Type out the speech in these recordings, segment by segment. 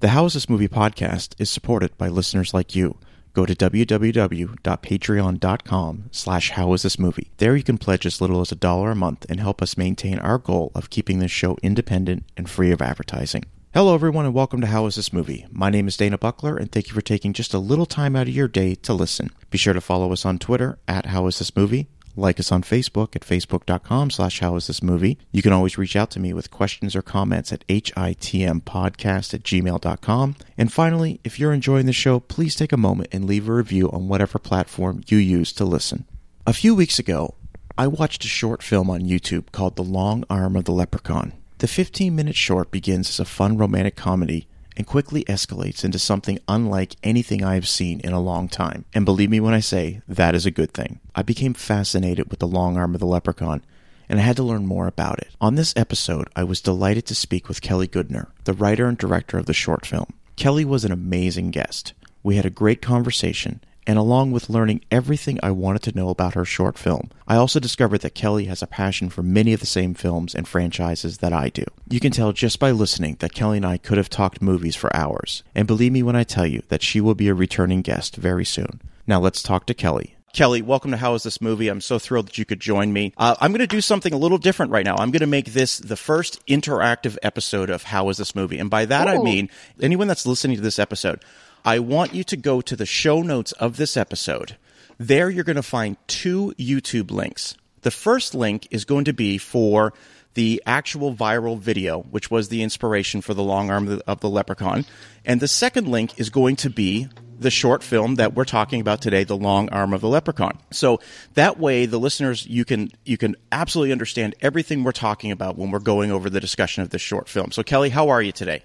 The How Is This Movie podcast is supported by listeners like you. Go to www.patreon.com slash howisThisMovie. There you can pledge as little as a dollar a month and help us maintain our goal of keeping this show independent and free of advertising. Hello everyone and welcome to How Is This Movie? My name is Dana Buckler and thank you for taking just a little time out of your day to listen. Be sure to follow us on Twitter at How Is This Movie like us on Facebook at facebook.com slash how is this movie. You can always reach out to me with questions or comments at hitmpodcast at gmail.com. And finally, if you're enjoying the show, please take a moment and leave a review on whatever platform you use to listen. A few weeks ago, I watched a short film on YouTube called The Long Arm of the Leprecon. The 15 minute short begins as a fun romantic comedy and quickly escalates into something unlike anything I have seen in a long time. And believe me when I say that is a good thing. I became fascinated with the long arm of the leprecon and I had to learn more about it. On this episode, I was delighted to speak with Kelly Goodner, the writer and director of the short film. Kelly was an amazing guest. We had a great conversation, and along with learning everything I wanted to know about her short film, I also discovered that Kelly has a passion for many of the same films and franchises that I do. You can tell just by listening that Kelly and I could have talked movies for hours, and believe me when I tell you that she will be a returning guest very soon. Now let's talk to Kelly. Kelly, welcome to How Is This Movie? I'm so thrilled that you could join me. Uh, I'm going to do something a little different right now. I'm going to make this the first interactive episode of How Is This Movie? And by that Ooh. I mean anyone that's listening to this episode, I want you to go to the show notes of this episode. There, you're going to find two YouTube links. The first link is going to be for the actual viral video, which was the inspiration for the long arm of the, of the leprecon. And the second link is going to be the short film that we're talking about today, The Long Arm of the Leprecon. So that way the listeners you can you can absolutely understand everything we're talking about when we're going over the discussion of this short film. So Kelly, how are you today?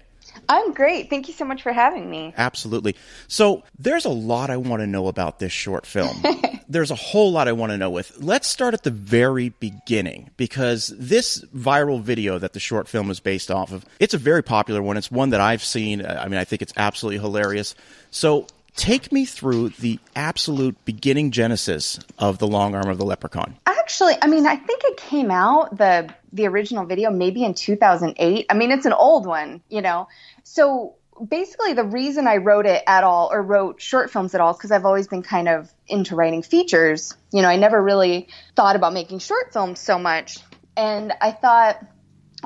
I'm great. Thank you so much for having me. Absolutely. So, there's a lot I want to know about this short film. there's a whole lot I want to know with. Let's start at the very beginning because this viral video that the short film is based off of, it's a very popular one. It's one that I've seen. I mean, I think it's absolutely hilarious. So, take me through the absolute beginning genesis of the long arm of the leprecon actually i mean i think it came out the the original video maybe in 2008 i mean it's an old one you know so basically the reason i wrote it at all or wrote short films at all is because i've always been kind of into writing features you know i never really thought about making short films so much and i thought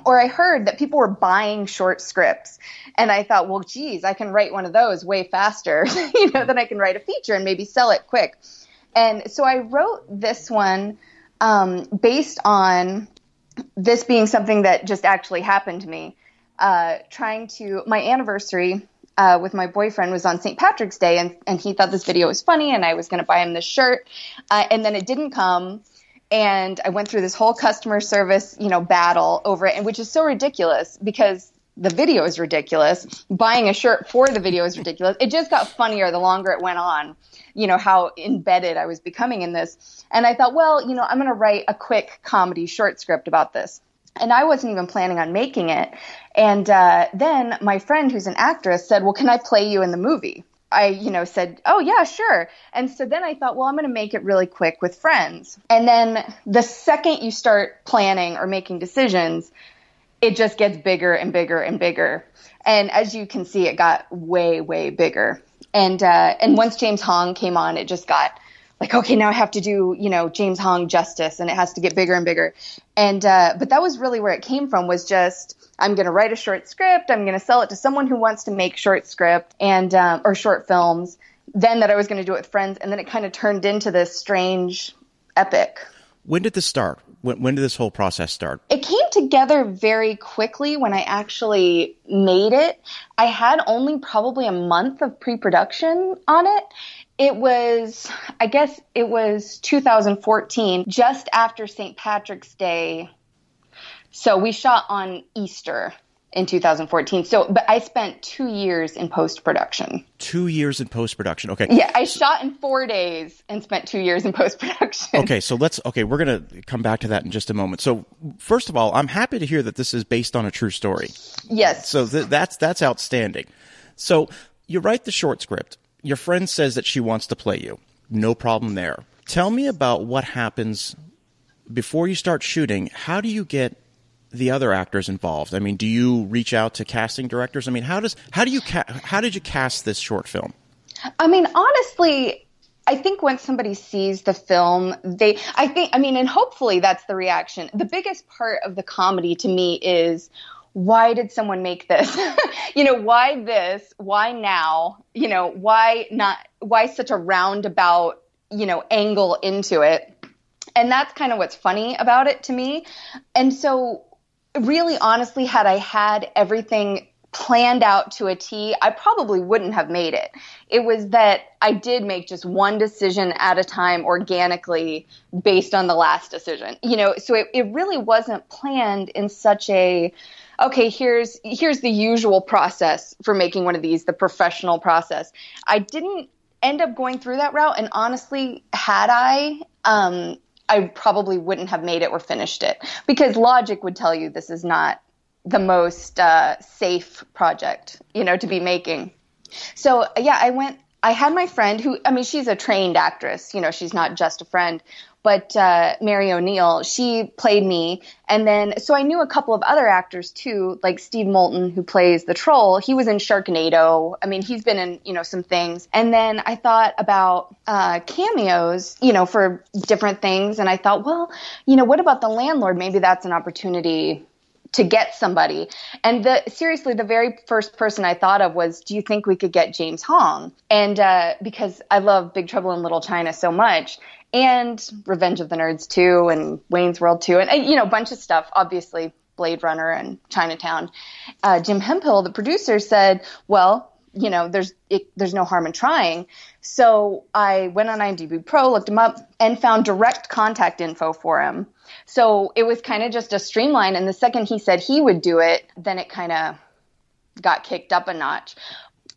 or I heard that people were buying short scripts. And I thought, well, geez, I can write one of those way faster, you know, than I can write a feature and maybe sell it quick. And so I wrote this one um, based on this being something that just actually happened to me. Uh, trying to, my anniversary uh, with my boyfriend was on St. Patrick's Day, and, and he thought this video was funny, and I was going to buy him this shirt. Uh, and then it didn't come and I went through this whole customer service, you know, battle over it, and which is so ridiculous because the video is ridiculous. Buying a shirt for the video is ridiculous. It just got funnier the longer it went on. You know how embedded I was becoming in this, and I thought, well, you know, I'm going to write a quick comedy short script about this. And I wasn't even planning on making it. And uh, then my friend, who's an actress, said, "Well, can I play you in the movie?" I, you know, said, "Oh yeah, sure." And so then I thought, well, I'm going to make it really quick with friends. And then the second you start planning or making decisions, it just gets bigger and bigger and bigger. And as you can see, it got way, way bigger. And uh, and once James Hong came on, it just got like, okay, now I have to do, you know, James Hong justice, and it has to get bigger and bigger. And uh, but that was really where it came from. Was just I'm going to write a short script. I'm going to sell it to someone who wants to make short script and um, or short films. Then that I was going to do it with friends, and then it kind of turned into this strange epic. When did this start? When, when did this whole process start? It came together very quickly when I actually made it. I had only probably a month of pre production on it. It was, I guess it was 2014, just after St. Patrick's Day. So we shot on Easter in 2014. So, but I spent two years in post production. Two years in post production. Okay. Yeah, I shot in four days and spent two years in post production. Okay, so let's. Okay, we're gonna come back to that in just a moment. So, first of all, I'm happy to hear that this is based on a true story. Yes. So th- that's that's outstanding. So you write the short script. Your friend says that she wants to play you. No problem there. Tell me about what happens before you start shooting. How do you get the other actors involved? I mean, do you reach out to casting directors? I mean, how does how do you ca- how did you cast this short film? I mean, honestly, I think when somebody sees the film, they, I think, I mean, and hopefully that's the reaction. The biggest part of the comedy to me is why did someone make this? you know, why this? Why now? You know, why not? Why such a roundabout, you know, angle into it? And that's kind of what's funny about it to me. And so, really, honestly, had I had everything planned out to a T, I probably wouldn't have made it. It was that I did make just one decision at a time organically based on the last decision. You know, so it, it really wasn't planned in such a okay, here's here's the usual process for making one of these, the professional process. I didn't end up going through that route and honestly, had I um I probably wouldn't have made it or finished it because logic would tell you this is not the most uh, safe project, you know, to be making. So yeah, I went. I had my friend who, I mean, she's a trained actress. You know, she's not just a friend. But uh, Mary O'Neil, she played me, and then so I knew a couple of other actors too, like Steve Moulton, who plays the troll. He was in Sharknado. I mean, he's been in you know some things. And then I thought about uh, cameos, you know, for different things, and I thought, well, you know, what about the landlord? Maybe that's an opportunity to get somebody. And the seriously, the very first person I thought of was, do you think we could get James Hong? And uh, because I love Big Trouble in Little China so much, and Revenge of the Nerds too, and Wayne's World too, and, you know, a bunch of stuff. Obviously, Blade Runner and Chinatown. Uh, Jim Hemphill, the producer, said, well. You know, there's it, there's no harm in trying. So I went on IMDb Pro, looked him up, and found direct contact info for him so it was kind of just a streamline. And the second he said he would do it, then it kind of got kicked up a notch.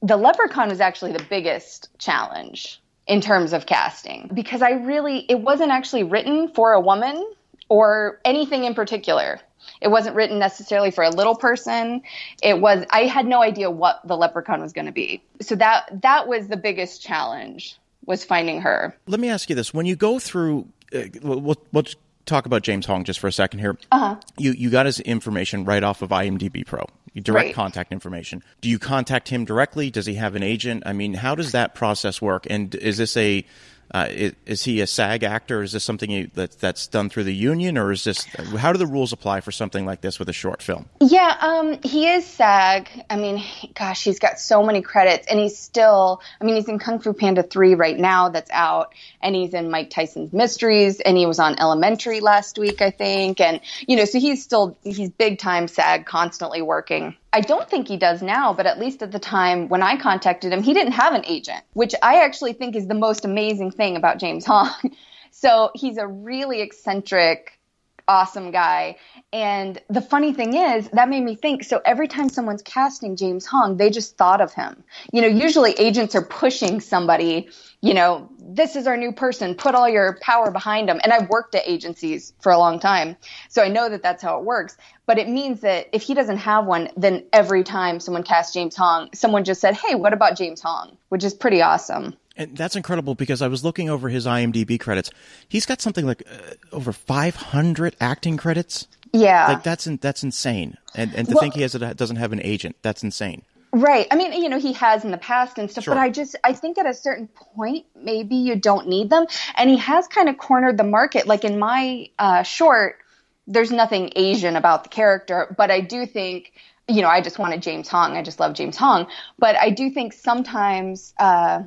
The Leprechaun was actually the biggest challenge in terms of casting because I really, it wasn't actually written for a woman or anything in particular. It wasn't written necessarily for a little person. It was I had no idea what the leprechaun was going to be. So that that was the biggest challenge was finding her. Let me ask you this: When you go through, uh, we'll, we'll talk about James Hong just for a second here. Uh-huh. You you got his information right off of IMDb Pro. Direct right. contact information. Do you contact him directly? Does he have an agent? I mean, how does that process work? And is this a uh, is, is, he a SAG actor? Is this something you, that that's done through the union, or is this how do the rules apply for something like this with a short film? Yeah, um, he is SAG. I mean, gosh, he's got so many credits, and he's still. I mean, he's in Kung Fu Panda three right now, that's out, and he's in Mike Tyson's Mysteries, and he was on Elementary last week, I think, and you know, so he's still he's big time SAG, constantly working. I don't think he does now, but at least at the time when I contacted him, he didn't have an agent, which I actually think is the most amazing thing about James Hong. so he's a really eccentric, awesome guy. And the funny thing is, that made me think so every time someone's casting James Hong, they just thought of him. You know, usually agents are pushing somebody, you know, this is our new person, put all your power behind them. And I've worked at agencies for a long time, so I know that that's how it works. But it means that if he doesn't have one, then every time someone casts James Hong, someone just said, hey, what about James Hong? Which is pretty awesome. And that's incredible because I was looking over his IMDb credits. He's got something like uh, over 500 acting credits. Yeah, like that's in, that's insane. And and to well, think he has a, doesn't have an agent, that's insane. Right. I mean, you know, he has in the past and stuff, sure. but I just I think at a certain point maybe you don't need them. And he has kind of cornered the market. Like in my uh, short, there's nothing Asian about the character, but I do think you know, I just wanted James Hong. I just love James Hong. But I do think sometimes uh,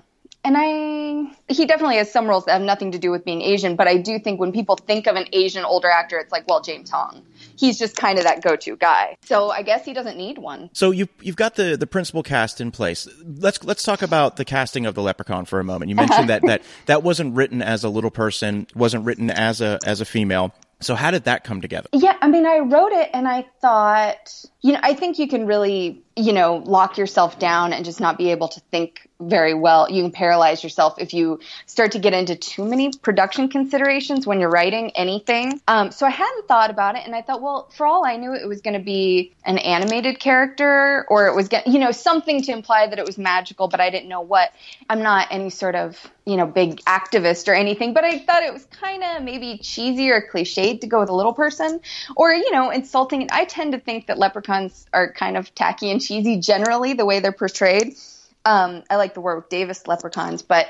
and I he definitely has some roles that have nothing to do with being Asian, but I do think when people think of an Asian older actor, it's like, well, James Hong. He's just kind of that go-to guy. So I guess he doesn't need one. So you you've got the the principal cast in place. Let's let's talk about the casting of the Leprechaun for a moment. You mentioned that that that wasn't written as a little person, wasn't written as a as a female. So how did that come together? Yeah, I mean, I wrote it and I thought, you know, I think you can really, you know, lock yourself down and just not be able to think very well. You can paralyze yourself if you start to get into too many production considerations when you're writing anything. Um, so I hadn't thought about it, and I thought, well, for all I knew, it was going to be an animated character, or it was, you know, something to imply that it was magical, but I didn't know what. I'm not any sort of, you know, big activist or anything, but I thought it was kind of maybe cheesy or cliched to go with a little person, or you know, insulting. I tend to think that leprechauns are kind of tacky and cheesy generally, the way they're portrayed. Um, I like the Warwick Davis leprechauns, but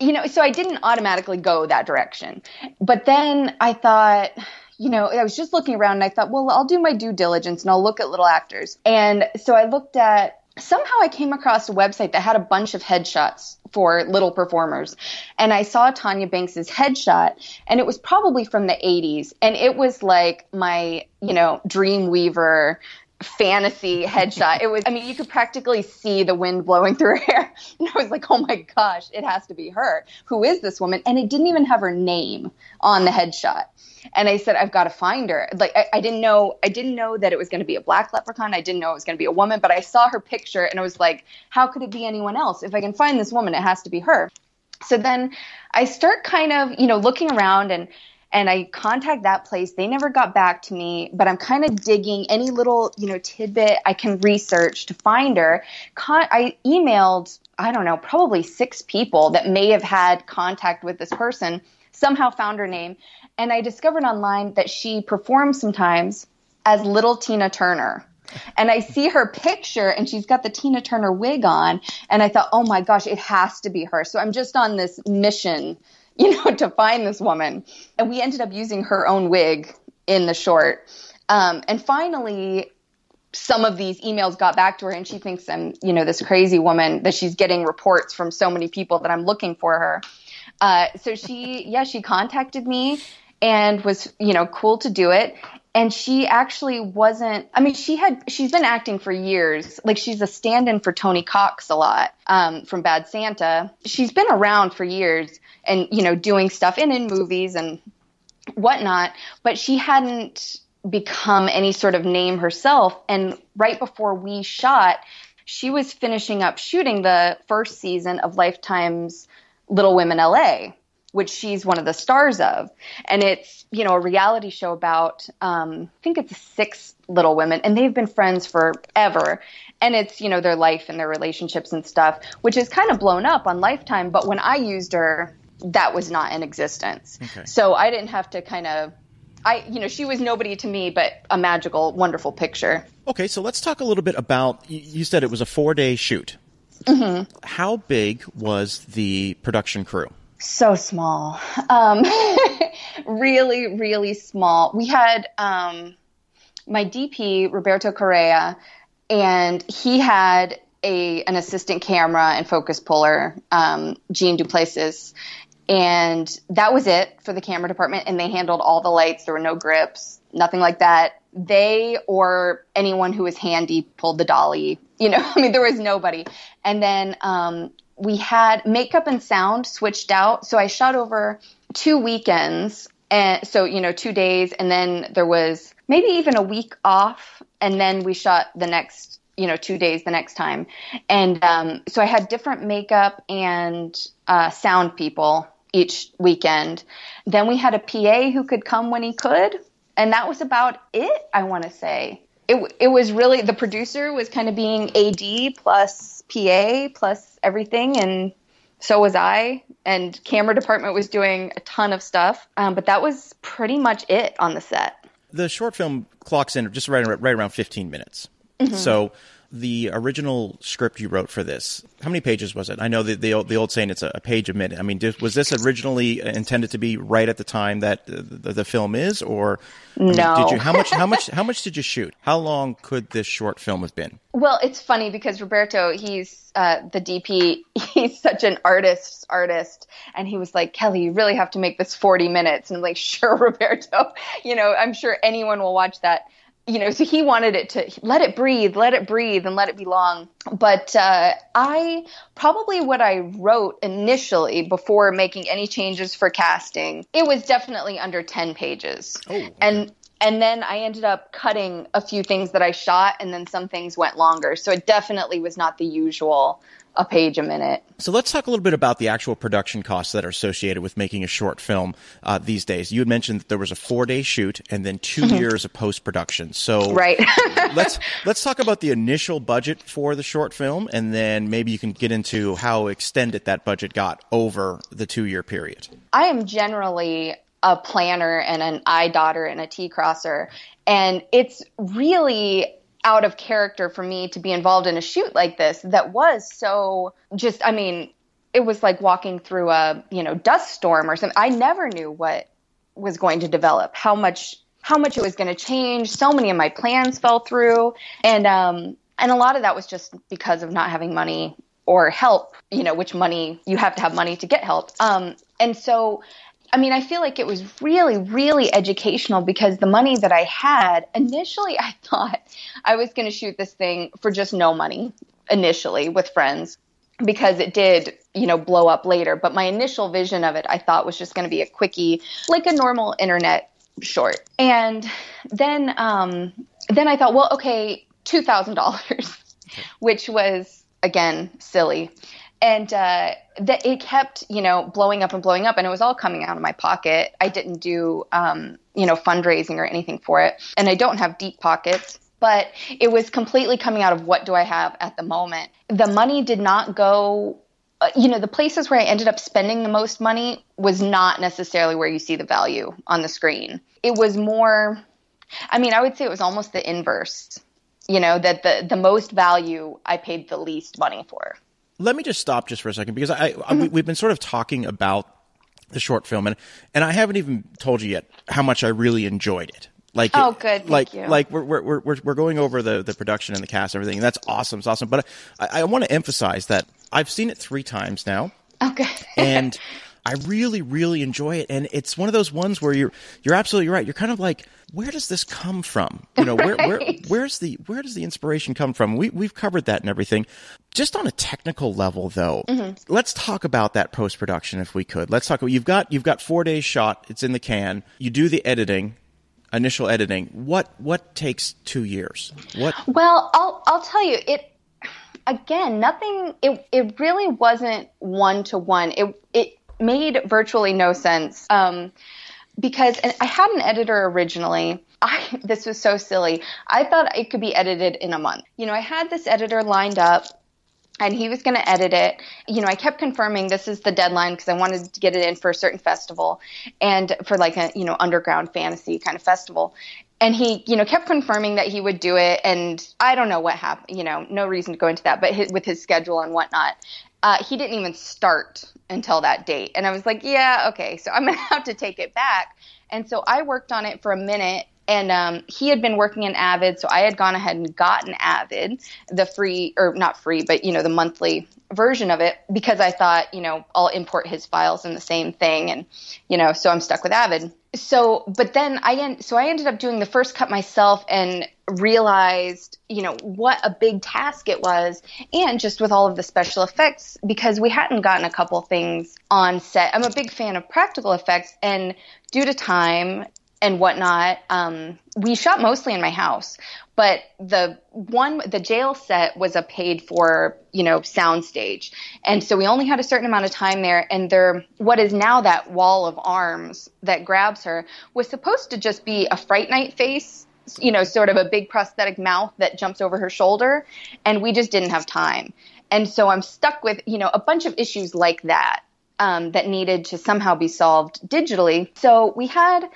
you know, so I didn't automatically go that direction. But then I thought, you know, I was just looking around and I thought, well, I'll do my due diligence and I'll look at little actors. And so I looked at somehow I came across a website that had a bunch of headshots for little performers. And I saw Tonya Banks's headshot and it was probably from the 80s and it was like my, you know, Dreamweaver fantasy headshot. It was, I mean, you could practically see the wind blowing through her hair. And I was like, oh my gosh, it has to be her. Who is this woman? And it didn't even have her name on the headshot. And I said, I've got to find her. Like, I, I didn't know, I didn't know that it was going to be a black leprechaun. I didn't know it was going to be a woman, but I saw her picture and I was like, how could it be anyone else? If I can find this woman, it has to be her. So then I start kind of, you know, looking around and, and I contact that place. They never got back to me, but I'm kind of digging any little, you know, tidbit I can research to find her. Con- I emailed, I don't know, probably six people that may have had contact with this person, somehow found her name, and I discovered online that she performs sometimes as little Tina Turner. And I see her picture and she's got the Tina Turner wig on. And I thought, oh my gosh, it has to be her. So I'm just on this mission you know, to find this woman. And we ended up using her own wig in the short. Um, and finally, some of these emails got back to her and she thinks I'm, you know, this crazy woman that she's getting reports from so many people that I'm looking for her. Uh, so she, yeah, she contacted me and was, you know, cool to do it and she actually wasn't i mean she had she's been acting for years like she's a stand-in for tony cox a lot um, from bad santa she's been around for years and you know doing stuff in in movies and whatnot but she hadn't become any sort of name herself and right before we shot she was finishing up shooting the first season of lifetime's little women la which she's one of the stars of. And it's, you know, a reality show about, um, I think it's six little women, and they've been friends forever. And it's, you know, their life and their relationships and stuff, which is kind of blown up on Lifetime. But when I used her, that was not in existence. Okay. So I didn't have to kind of. I, you know, she was nobody to me, but a magical, wonderful picture. Okay, so let's talk a little bit about. You said it was a four day shoot. Mm-hmm. How big was the production crew? so small um, really really small we had um, my dp roberto correa and he had a an assistant camera and focus puller um, jean duplessis and that was it for the camera department and they handled all the lights there were no grips nothing like that they or anyone who was handy pulled the dolly you know i mean there was nobody and then um, we had makeup and sound switched out. So I shot over two weekends. And so, you know, two days. And then there was maybe even a week off. And then we shot the next, you know, two days the next time. And um, so I had different makeup and uh, sound people each weekend. Then we had a PA who could come when he could. And that was about it, I want to say. It, it was really, the producer was kind of being AD plus PA plus everything, and so was I. And camera department was doing a ton of stuff, um, but that was pretty much it on the set. The short film clocks in just right, right around 15 minutes. Mm-hmm. So the original script you wrote for this, how many pages was it? I know the the old, the old saying it's a, page a minute. I mean, did, was this originally intended to be right at the time that the, the film is, or I mean, no? Did you how much how much how much did you shoot? How long could this short film have been? Well, it's funny because Roberto, he's uh, the DP. He's such an artist's artist, and he was like, "Kelly, you really have to make this forty minutes." And I'm like, "Sure, Roberto. You know, I'm sure anyone will watch that." You know, so he wanted it to let it breathe, let it breathe, and let it be long. But uh, I probably what I wrote initially before making any changes for casting, it was definitely under 10 pages. Oh, okay. And and then I ended up cutting a few things that I shot, and then some things went longer. So it definitely was not the usual a page a minute. So let's talk a little bit about the actual production costs that are associated with making a short film uh, these days. You had mentioned that there was a four day shoot and then 2 mm-hmm. years of post production. So right. let's let's talk about the initial budget for the short film, and then maybe you can get into how extended that budget got over the two year period. I am generally a planner and an I dotter and a T crosser. And it's really out of character for me to be involved in a shoot like this that was so just, I mean, it was like walking through a, you know, dust storm or something. I never knew what was going to develop, how much how much it was going to change. So many of my plans fell through. And um and a lot of that was just because of not having money or help, you know, which money you have to have money to get help. Um and so I mean, I feel like it was really, really educational because the money that I had initially, I thought I was going to shoot this thing for just no money initially with friends because it did, you know, blow up later. But my initial vision of it, I thought was just going to be a quickie, like a normal internet short. And then, um, then I thought, well, okay, two thousand dollars, which was again silly and uh, that it kept you know blowing up and blowing up and it was all coming out of my pocket. I didn't do um, you know fundraising or anything for it. And i don't have deep pockets but it was completely coming out of what do i have at the moment. The money did not go uh, you know the places where i ended up spending the most money was not necessarily where you see the value on the screen. It was more i mean i would say it was almost the inverse you know that the the most value i paid the least money for let me just stop just for a second because I, I mm-hmm. we've been sort of talking about the short film and and I haven't even told you yet how much I really enjoyed it. Like oh, good. Thank like you. like we're we're we're we're going over the the production and the cast and everything, and that's awesome. It's awesome. But I, I want to emphasize that I've seen it three times now. Okay. and I really, really enjoy it, and it's one of those ones where you're you're absolutely right. You're kind of like, where does this come from? You know, where right. where where's the where does the inspiration come from? We we've covered that and everything. Just on a technical level, though, mm-hmm. let's talk about that post production if we could. Let's talk. about You've got you've got four days shot. It's in the can. You do the editing initial editing what what takes two years what well i'll i'll tell you it again nothing it it really wasn't one to one it it made virtually no sense um, because I had an editor originally. I this was so silly. I thought it could be edited in a month. You know, I had this editor lined up and he was going to edit it. You know, I kept confirming this is the deadline because I wanted to get it in for a certain festival and for like a, you know, underground fantasy kind of festival. And he, you know, kept confirming that he would do it. And I don't know what happened, you know, no reason to go into that, but his, with his schedule and whatnot uh, he didn't even start until that date. And I was like, yeah, okay, so I'm going to have to take it back. And so I worked on it for a minute. And um, he had been working in Avid, so I had gone ahead and gotten Avid, the free, or not free, but, you know, the monthly version of it, because I thought, you know, I'll import his files in the same thing. And, you know, so I'm stuck with Avid so but then i en- so i ended up doing the first cut myself and realized you know what a big task it was and just with all of the special effects because we hadn't gotten a couple things on set i'm a big fan of practical effects and due to time and whatnot. Um, we shot mostly in my house, but the one, the jail set was a paid for, you know, sound stage. And so we only had a certain amount of time there. And there, what is now that wall of arms that grabs her was supposed to just be a Fright Night face, you know, sort of a big prosthetic mouth that jumps over her shoulder. And we just didn't have time. And so I'm stuck with, you know, a bunch of issues like that. Um, that needed to somehow be solved digitally. So we had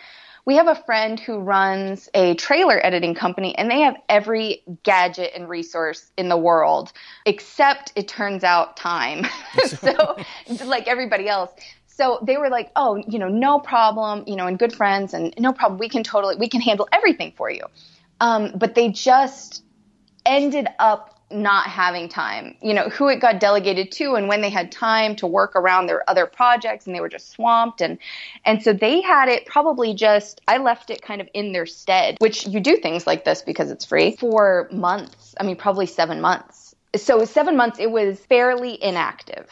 we have a friend who runs a trailer editing company and they have every gadget and resource in the world except it turns out time. So like everybody else. So they were like oh you know no problem you know and good friends and no problem we can totally we can handle everything for you. Um, but they just ended up not having time, you know, who it got delegated to and when they had time to work around their other projects and they were just swamped and and so they had it probably just I left it kind of in their stead, which you do things like this because it's free for months. I mean, probably 7 months. So 7 months it was fairly inactive.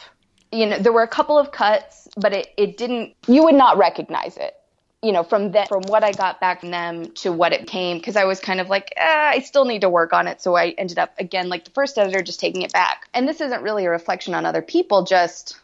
You know, there were a couple of cuts, but it it didn't you would not recognize it you know, from that, from what I got back from them to what it came, because I was kind of like, eh, I still need to work on it. So I ended up again, like the first editor, just taking it back. And this isn't really a reflection on other people, just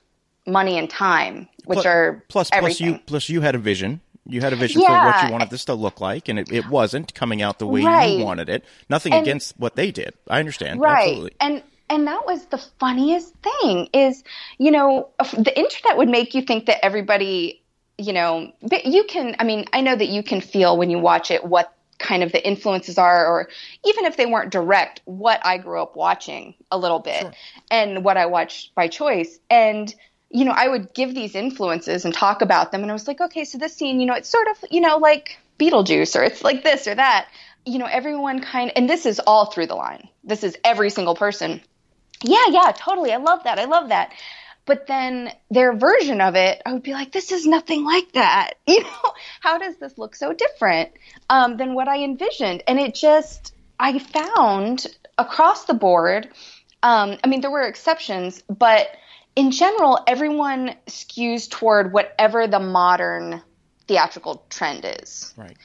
money and time, which plus, are plus everything. plus you plus you had a vision. You had a vision Yeah. for what you wanted this to look like, and it, it wasn't coming out the way Right. you wanted it. Nothing And- against what they did. I understand. right Absolutely. and and that was the funniest thing is you know the internet would make you think that everybody you know but you can i mean i know that you can feel when you watch it what kind of the influences are or even if they weren't direct what i grew up watching a little bit Sure. and what i watched by choice. And you know i would give these influences and talk about them and i was like okay so this scene you know it's sort of you know like beetlejuice or it's like this or that. You know everyone kind and this is all through the line. This is every single person. Yeah yeah totally. I love that. I love that but then their version of it i would be like this is nothing like that. You know how does this look so different um, than what i envisioned? And it just i found across the board um, i mean there were exceptions but in general everyone skews toward whatever the modern theatrical trend is. Right.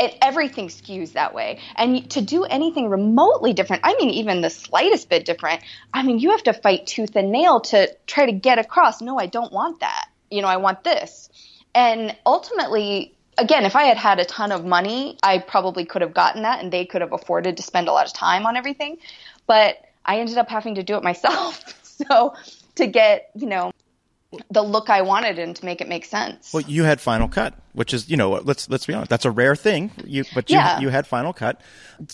It, everything skews that way. And to do anything remotely different, I mean, even the slightest bit different, I mean, you have to fight tooth and nail to try to get across, no, I don't want that. You know, I want this. And ultimately, again, if I had had a ton of money, I probably could have gotten that and they could have afforded to spend a lot of time on everything. But I ended up having to do it myself. so to get, you know, the look I wanted and to make it make sense. Well, you had Final Cut, which is you know let's let's be honest, that's a rare thing. You but you Yeah. you had Final Cut.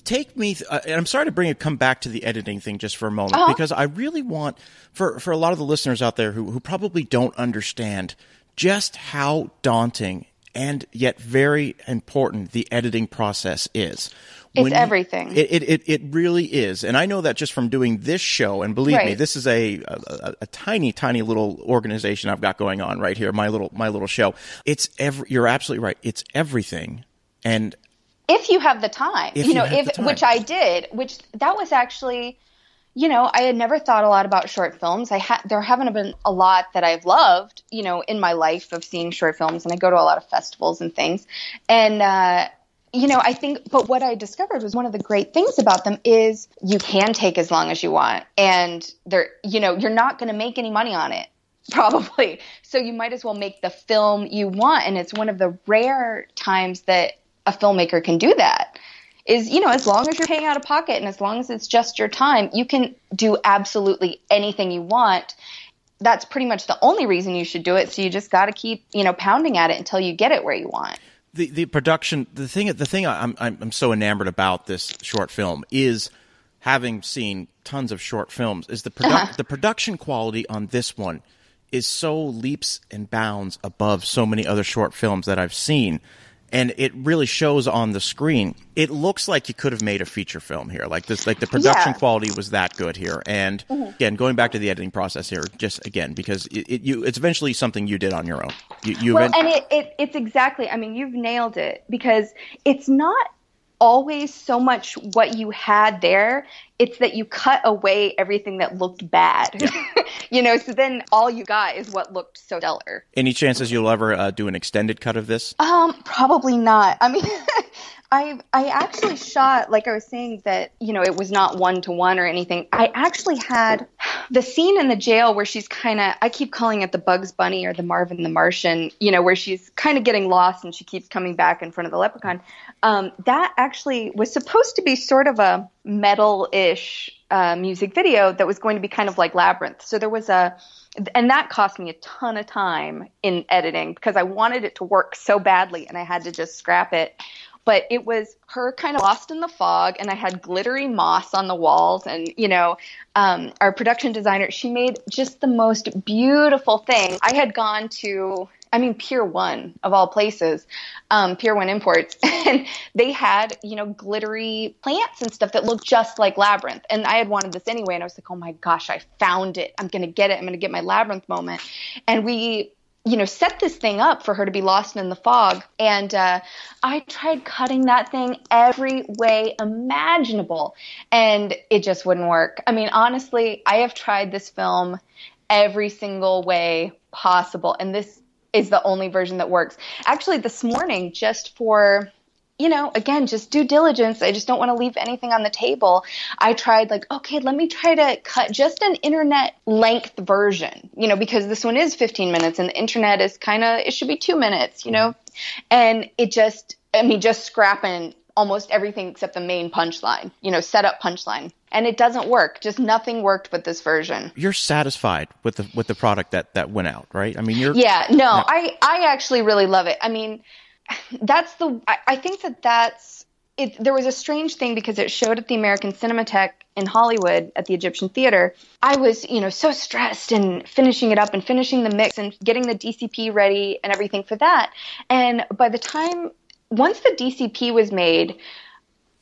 Take me, th- uh, and I'm sorry to bring it come back to the editing thing just for a moment Uh-huh. because I really want for for a lot of the listeners out there who who probably don't understand just how daunting and yet very important the editing process is. It's you- everything. It, it, it, it really is. And I know that just from doing this show, and believe me, this is a, a, a, a tiny, tiny little organization I've got going on right here, my little, my little show. It's every, you're absolutely right. It's everything. And if you have the time you you know if which i did which that was actually you know i had never thought a lot about short films i had there haven't been a lot that i've loved you know in my life of seeing short films and i go to a lot of festivals and things and uh you know, I think, but what I discovered was one of the great things about them is you can take as long as you want, and they're, you know, you're not going to make any money on it, probably. So you might as well make the film you want, and it's one of the rare times that a filmmaker can do that. Is you know, as long as you're paying out of pocket and as long as it's just your time, you can do absolutely anything you want. That's pretty much the only reason you should do it. So you just got to keep, you know, pounding at it until you get it where you want. The the production the thing the thing I'm I'm I'm so enamored about this short film is having seen tons of short films is the produ- Uh-huh. the production quality on this one is so leaps and bounds above so many other short films that I've seen and it really shows on the screen it looks like you could have made a feature film here like this like the production Yeah. Mm-hmm. quality was that good here and again going back to the editing process here just again because it, it you it's eventually something you did on your own you, you well, event- and it, it it's exactly. I mean, you've nailed it because it's not always so much what you had there. It's that you cut away everything that looked bad. you know, so then all you got is what looked so stellar. any chances you'll ever uh, do an extended cut of this Um, probably not. I mean, I I actually shot like I was saying that you know it was not one to one or anything. I actually had the scene in the jail where she's kind of I keep calling it the Bugs Bunny or the Marvin the Martian. You know where she's kind of getting lost and she keeps coming back in front of the leprechaun. Um, that actually was supposed to be sort of a metal-ish uh, music video that was going to be kind of like Labyrinth. So there was a and that cost me a ton of time in editing because I wanted it to work so badly and I had to just scrap it. But it was her kind of lost in the fog, and I had glittery moss on the walls. And, you know, um, our production designer, she made just the most beautiful thing. I had gone to, I mean, Pier One of all places, um, Pier One Imports, and they had, you know, glittery plants and stuff that looked just like Labyrinth. And I had wanted this anyway, and I was like, oh my gosh, I found it. I'm going to get it. I'm going to get my Labyrinth moment. And we, you know, set this thing up for her to be lost in the fog. And uh, I tried cutting that thing every way imaginable, and it just wouldn't work. I mean, honestly, I have tried this film every single way possible, and this is the only version that works. Actually, this morning, just for you know, again, just due diligence. I just don't want to leave anything on the table. I tried like, okay, let me try to cut just an internet length version, you know, because this one is 15 minutes and the internet is kind of, it should be two minutes, you know, mm-hmm. and it just, I mean, just scrapping almost everything except the main punchline, you know, setup punchline. And it doesn't work. Just nothing worked with this version. You're satisfied with the with the product that that went out, right? I mean, you're Yeah, no, no. I I actually really love it. I mean, that's the I, I think that that's it, there was a strange thing because it showed at the American Cinematheque in Hollywood at the Egyptian Theater. I was, you know, so stressed and finishing it up and finishing the mix and getting the DCP ready and everything for that. And by the time once the DCP was made,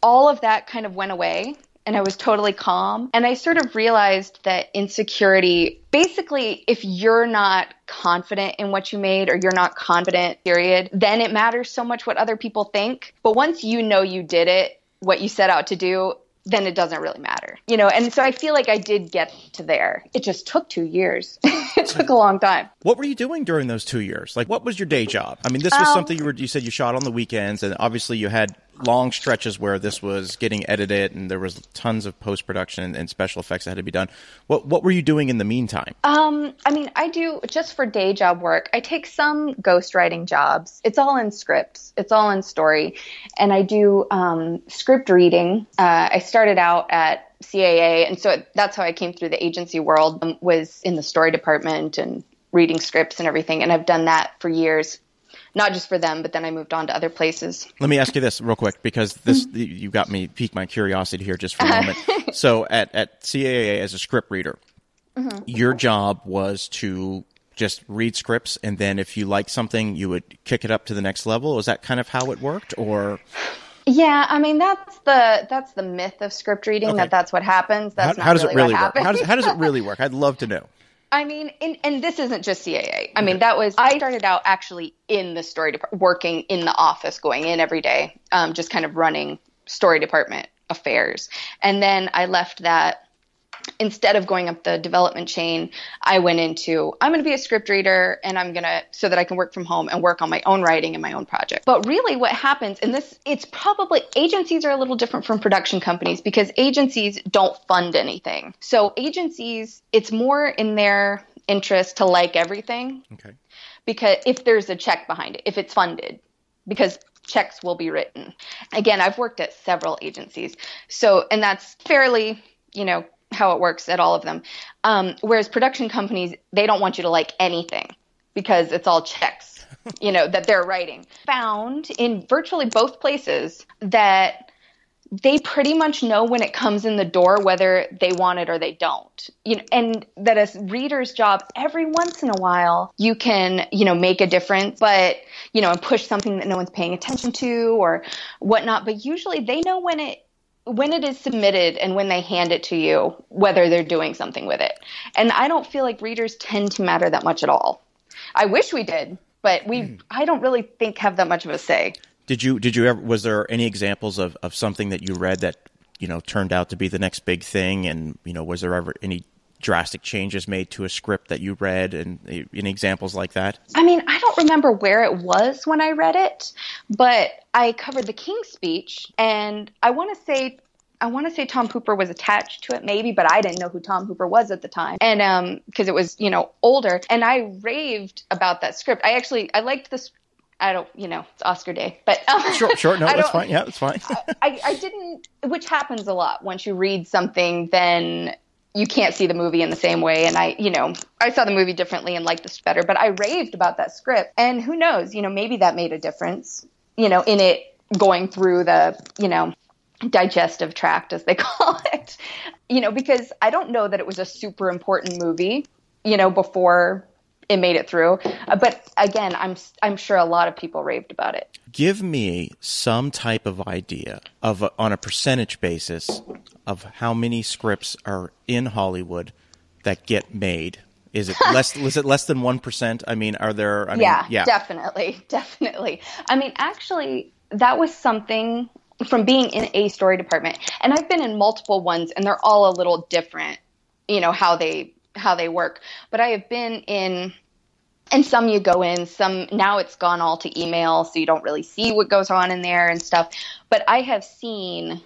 all of that kind of went away and I was totally calm. And I sort of realized that insecurity basically, if you're not confident in what you made or you're not confident, period, then it matters so much what other people think. But once you know you did it, what you set out to do, then it doesn't really matter. You know, and so I feel like I did get to there. It just took two years. it took a long time. What were you doing during those two years? Like, what was your day job? I mean, this was um, something you were, you said you shot on the weekends, and obviously you had long stretches where this was getting edited and there was tons of post production and special effects that had to be done. What what were you doing in the meantime? Um, I mean, I do just for day job work. I take some ghostwriting jobs. It's all in scripts. It's all in story, and I do um, script reading. Uh, I started out at CAA, and so that's how I came through the agency world. Um, was in the story department and reading scripts and everything, and I've done that for years not just for them, but then I moved on to other places. Let me ask you this real quick because this mm-hmm. you got me piqued my curiosity here just for a moment. so at at CAA as a script reader, mm-hmm. your job was to just read scripts and then if you liked something you would kick it up to the next level. Is that kind of how it worked or yeah, I mean that's the that's the myth of script reading okay. that that's what happens. That's how, how does really it really work? How does, how does it really work? I'd love to know. I mean, and, and this isn't just CAA. I mean, that was I started out actually in the story department, working in the office, going in every day, um, just kind of running story department affairs, and then I left that instead of going up the development chain, I went into I'm going to be a script reader and I'm going to so that I can work from home and work on my own writing and my own project. But really what happens and this it's probably agencies are a little different from production companies because agencies don't fund anything. So agencies it's more in their interest to like everything. Okay. Because if there's a check behind it, if it's funded because checks will be written. Again, I've worked at several agencies. So and that's fairly you know how it works at all of them. Um, whereas production companies, they don't want you to like anything because it's all checks, you know, that they're writing. Found in virtually both places that they pretty much know when it comes in the door whether they want it or they don't. You know, and that a reader's job every once in a while you can, you know, make a difference, but you know, and push something that no one's paying attention to or whatnot. But usually they know when it when it is submitted and when they hand it to you, whether they're doing something with it. And I don't feel like readers tend to matter that much at all. I wish we did, but we mm. I don't really think have that much of a say. Did you did you ever was there any examples of, of something that you read that, you know, turned out to be the next big thing and, you know, was there ever any drastic changes made to a script that you read and any examples like that? I mean, I don't remember where it was when I read it, but I covered the King's speech and I want to say I want to say Tom Hooper was attached to it, maybe, but I didn't know who Tom Hooper was at the time, and um, because it was you know older, and I raved about that script. I actually I liked this. I don't, you know, it's Oscar day, but um, sure, sure, no, that's fine. Yeah, that's fine. I, I didn't, which happens a lot. Once you read something, then you can't see the movie in the same way. And I, you know, I saw the movie differently and liked this better, but I raved about that script. And who knows, you know, maybe that made a difference, you know, in it going through the, you know, digestive tract, as they call it, you know, because I don't know that it was a super important movie, you know, before it made it through. Uh, but again, I'm I'm sure a lot of people raved about it. Give me some type of idea of a, on a percentage basis of how many scripts are in Hollywood that get made. Is it less? was it less than one percent? I mean, are there? I yeah, mean, yeah, definitely, definitely. I mean, actually, that was something from being in a story department, and I've been in multiple ones, and they're all a little different. You know how they how they work. But I have been in and some you go in some now it's gone all to email so you don't really see what goes on in there and stuff but i have seen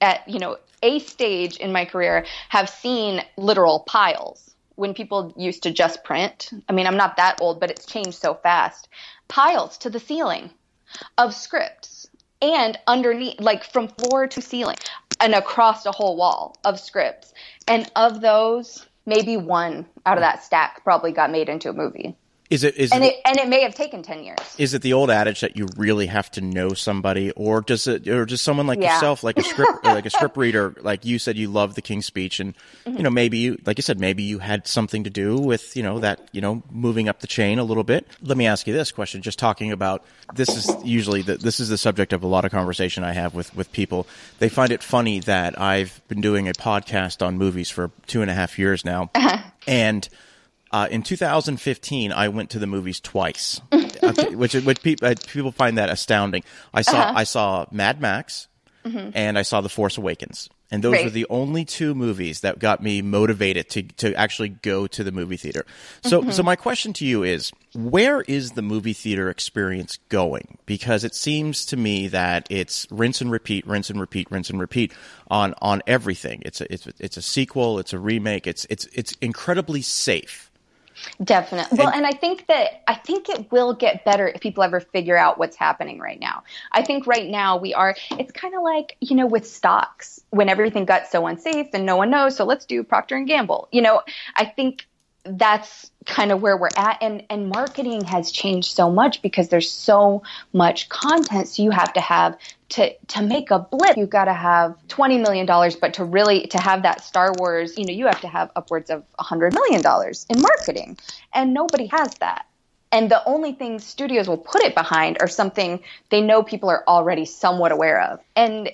at you know a stage in my career have seen literal piles when people used to just print. I mean i'm not that old but it's changed so fast. Piles to the ceiling of scripts and underneath like from floor to ceiling and across a whole wall of scripts. And of those maybe one out of that stack probably got made into a movie Is it is and it, it and it may have taken 10 years is it the old adage that you really have to know somebody, or does it, or does someone like Yeah. yourself, like a script, like a script reader, like you said, you love the King's Speech, and Mm-hmm. you know maybe you, like you said, maybe you had something to do with you know that you know moving up the chain a little bit. Let me ask you this question: just talking about this is usually the, this is the subject of a lot of conversation I have with with people. They find it funny that I've been doing a podcast on movies for two and a half years now, and. Uh, in 2015, I went to the movies twice, which which people uh, people find that astounding. I saw Uh-huh. I saw Mad Max, and I saw The Force Awakens, and those Mm-hmm. Were the only two movies that got me motivated to to actually go to the movie theater. So Mm-hmm. so my question to you is, where is the movie theater experience going? Because it seems to me that it's rinse and repeat, rinse and repeat, rinse and repeat on on everything. It's a it's it's a sequel, it's a remake, it's it's it's incredibly safe. Definitely. Well, And- I think that I think it will get better if people ever figure out what's happening right now. I think right now we are. It's kind of like you know with stocks when everything got so unsafe and no one knows. So let's do Procter and Gamble. You know, I think that's kind of where we're at. And and marketing has changed so much because there's so much content. So you have to have to to make a blip you've got to have 20 million dollars but to really to have that Star Wars you know you have to have upwards of 100 million dollars in marketing. And nobody has that. And the only things studios will put it behind are something they know people are already somewhat aware of. And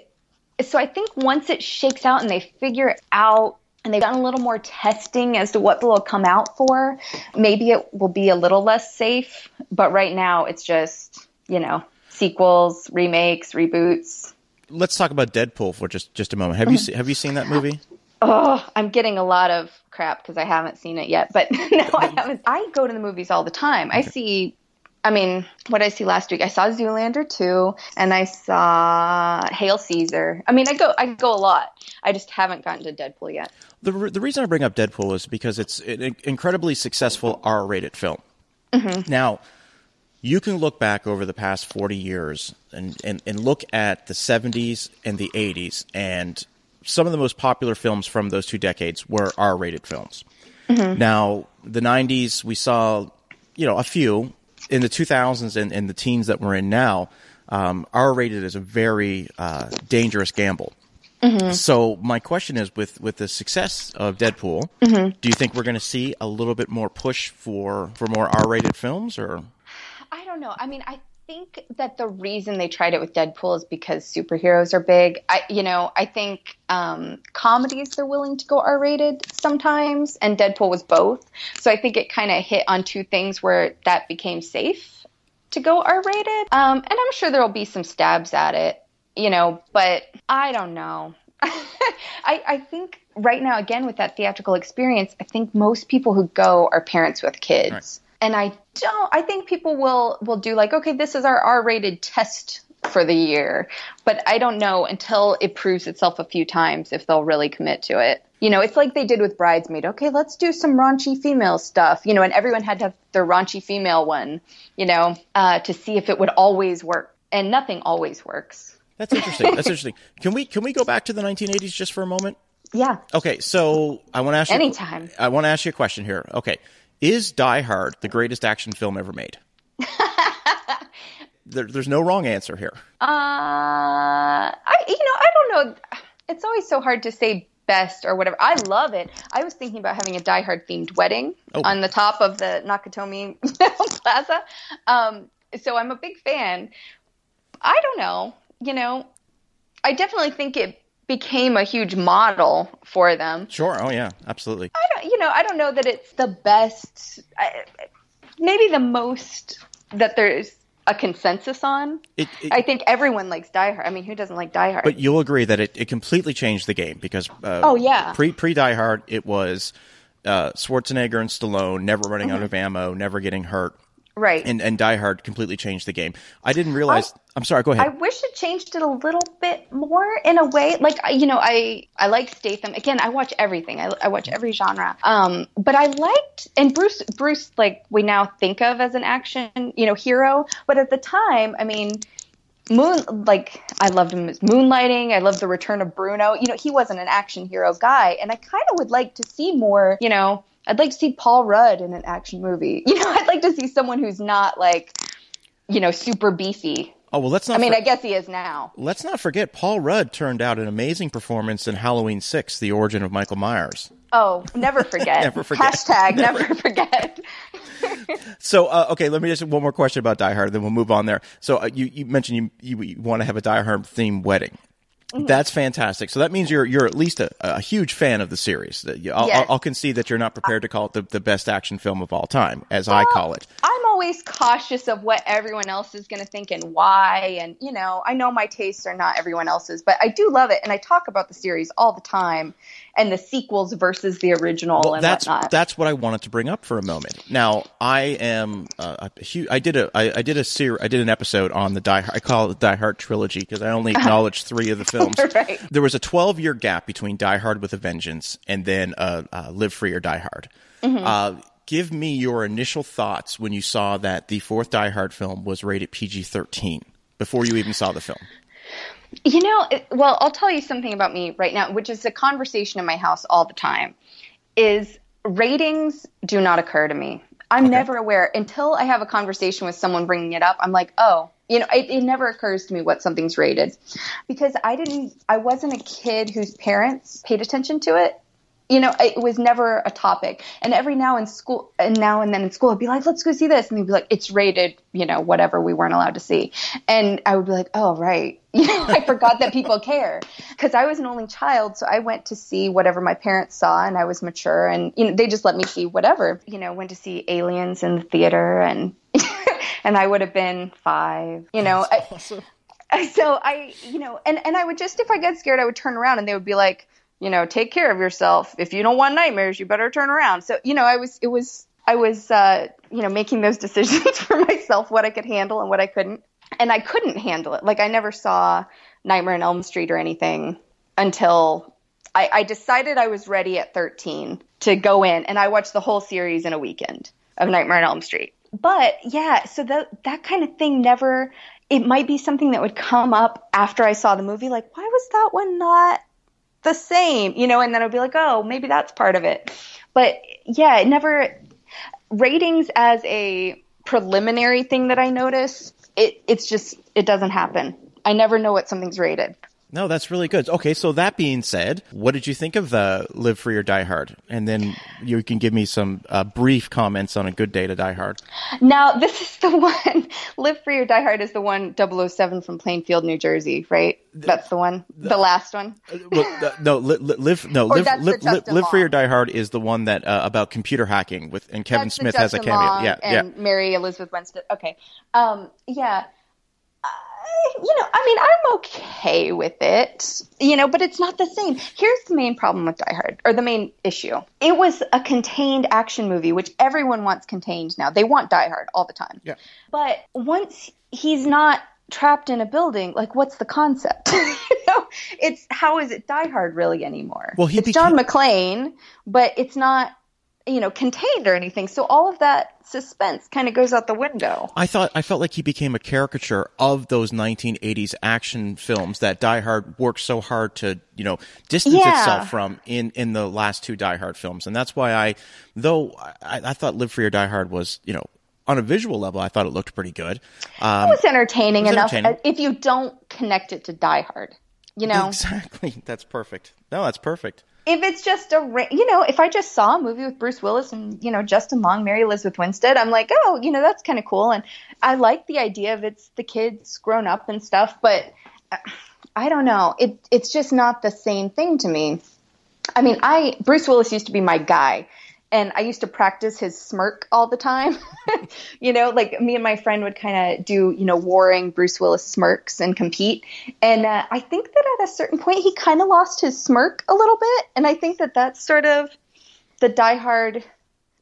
so I think once it shakes out and they figure out and they've done a little more testing as to what they'll come out for, maybe it will be a little less safe. But right now, it's just, you know, sequels, remakes, reboots. Let's talk about Deadpool for just just a moment. Have you oh. se- have you seen that movie? Oh, I'm getting a lot of crap because I haven't seen it yet. But no, I haven't. I go to the movies all the time. I see. I mean, what did I see last week? I saw Zoolander 2 and I saw Hail Caesar. I mean, I go I go a lot. I just haven't gotten to Deadpool yet. The re- the reason I bring up Deadpool is because it's an incredibly successful R rated film. Mm-hmm. Now, you can look back over the past forty years and, and and look at the seventies and the eighties, and some of the most popular films from those two decades were R rated films. Mm-hmm. Now, the '90s, we saw, you know, a few. In the 2000s and, and the teens that we're in now, um, R-rated is a very uh, dangerous gamble. So my question is, with with the success of Deadpool, do you think we're going to see a little bit more push for for more R-rated films, or I don't know. I mean, I think that the reason they tried it with Deadpool is because superheroes are big. I, you know, I think um, comedies they're willing to go R-rated sometimes, and Deadpool was both. So I think it kind of hit on two things where that became safe to go R-rated. Um, and I'm sure there will be some stabs at it, you know, but I don't know. I, I think right now, again, with that theatrical experience, I think most people who go are parents with kids. Right. And I don't, I think people will, will do like, okay, this is our R rated test for the year. But I don't know until it proves itself a few times if they'll really commit to it. You know, it's like they did with Bridesmaid. Okay, let's do some raunchy female stuff. You know, and everyone had to have their raunchy female one, you know, uh, to see if it would always work. And nothing always works. that's interesting? that's interesting. Can we can we go back to the 1980s just for a moment? Yeah. Okay, so I want to ask you. Anytime. I want to ask you a question here. Okay, is Die Hard the greatest action film ever made? there, there's no wrong answer here. Uh, I you know I don't know. It's always so hard to say best or whatever. I love it. I was thinking about having a Die Hard themed wedding Oh. on the top of the Nakatomi Plaza. Um, so I'm a big fan. I don't know. You know, I definitely think it became a huge model for them. Sure. Oh yeah, absolutely. I don't, you know, I don't know that it's the best. I, maybe the most that there's a consensus on. It, it, I think everyone likes Die Hard. I mean, who doesn't like Die Hard? but you'll agree that it, it completely changed the game because uh, Oh, yeah. pre pre Die Hard it was uh, Schwarzenegger and Stallone never running Mm-hmm. out of ammo, never getting hurt, Right. and and Die Hard completely changed the game. I didn't realize. I, am sorry. Go ahead I wish it changed it a little bit more in a way. Like you know, I I like Statham. Again, I watch everything. I, I watch every genre. Um, but I liked and Bruce Bruce like we now think of as an action you know hero. But at the time, I mean. Moon, like I loved him as moonlighting. I loved the return of Bruno. You know, he wasn't an action hero guy, and I kind of would like to see more. You know, I'd like to see Paul Rudd in an action movie. You know, I'd like to see someone who's not like, you know, super beefy. oh well, let's not. I mean, for- I guess he is now. let's not forget Paul Rudd turned out an amazing performance in Halloween Six: The Origin of Michael Myers. Oh, never forget. Never forget. Hashtag never, forget. So uh, okay, let me just one more question about Die Hard, then we'll move on there. So uh, you you mentioned you, you you want to have a Die Hard themed wedding. Mm-hmm. That's fantastic. So that means you're you're at least a, a huge fan of the series. I'll, Yes. I'll, I'll concede that you're not prepared to call it the, the best action film of all time, as I call it. I'm always cautious of what everyone else is going to think and why. And, you know, I know my tastes are not everyone else's, but I do love it. And I talk about the series all the time and the sequels versus the original Well, and that's whatnot. that's what I wanted to bring up for a moment. Now, I am uh, a huge. I did a I, I did a ser- I did an episode on the Die. Hard I call it the Die Hard trilogy because I only acknowledged three of the films. Right. There was a 12 year gap between Die Hard with a Vengeance and then uh, uh, Live Free or Die Hard. Mm-hmm. Uh, give me your initial thoughts when you saw that the fourth Die Hard film was rated PG 13 before you even saw the film. You know, well, I'll tell you something about me right now, which is a conversation in my house all the time. Is ratings do not occur to me. I'm never aware until I have a conversation with someone bringing it up. I'm like, oh, you know, it, it never occurs to me what something's rated because I didn't. I wasn't a kid whose parents paid attention to it. You know, it was never a topic. And every now in school, and now and then in school, I'd be like, let's go see this. And they'd be like, it's rated, you know, whatever we weren't allowed to see. And I would be like, oh, right. You know, I forgot that people care because I was an only child. So I went to see whatever my parents saw and I was mature and, you know, they just let me see whatever, you know, went to see aliens in the theater and, and I would have been five, you know, I, so I, you know, and, and I would just, if I got scared, I would turn around and they would be like, you know, take care of yourself. If you don't want nightmares, you better turn around. So, you know, I was, it was, I was, uh, you know, making those decisions for myself, what I could handle and what I couldn't. And I couldn't handle it. Like I never saw Nightmare on Elm Street or anything until I, I decided I was ready at 13 to go in and I watched the whole series in a weekend of Nightmare on Elm Street. But yeah, so that that kind of thing never it might be something that would come up after I saw the movie like why was that one not the same, you know, and then I'd be like, "Oh, maybe that's part of it." But yeah, it never ratings as a preliminary thing that I notice, it it's just it doesn't happen. I never know what something's rated. No, that's really good. Okay, so that being said, what did you think of the Live Free or Die Hard? And then you can give me some uh, brief comments on a good day to Die Hard. Now, this is the one, Live Free or Die Hard is the one 007 from Plainfield, New Jersey, right? That's the one, the last one. Well, uh, no, li- li- live no live live, live, live Free or Die Hard is the one that uh, about computer hacking with and Kevin That's Smith has a cameo. Long yeah, and yeah. Mary Elizabeth Winstead. Okay. Um, yeah. You know, I mean, I'm okay with it, you know, but it's not the same. Here's the main problem with Die Hard, or the main issue. It was a contained action movie, which everyone wants contained now. They want Die Hard all the time. Yeah. But once he's not trapped in a building, like, what's the concept? you know, it's how is it Die Hard really anymore? Well, he it's John became- McClane, but it's not you know contained or anything so all of that suspense kind of goes out the window I thought I felt like he became a caricature of those 1980s action films that Die Hard worked so hard to, you know, distance Yeah. itself from in in the last two Die Hard films, and that's why I, though I, I thought Live Free or Die Hard was, you know, on a visual level, I thought it looked pretty good. Um, it was entertaining it was enough entertaining. uh, if you don't connect it to die hard you know Exactly, that's perfect. No, that's perfect. If it's just a you know if i just saw a movie with bruce willis and you know justin long mary elizabeth winstead i'm like oh you know that's kind of cool. And i like the idea of it's the kids grown up and stuff but uh, i don't know. It it's just not the same thing to me. I mean, I Bruce Willis used to be my guy, and I used to practice his smirk all the time. you know, like me and my friend would kind of do, you know, warring Bruce Willis smirks and compete. And uh, I think that at a certain point he kind of lost his smirk a little bit, and I think that that's sort of the Die Hard.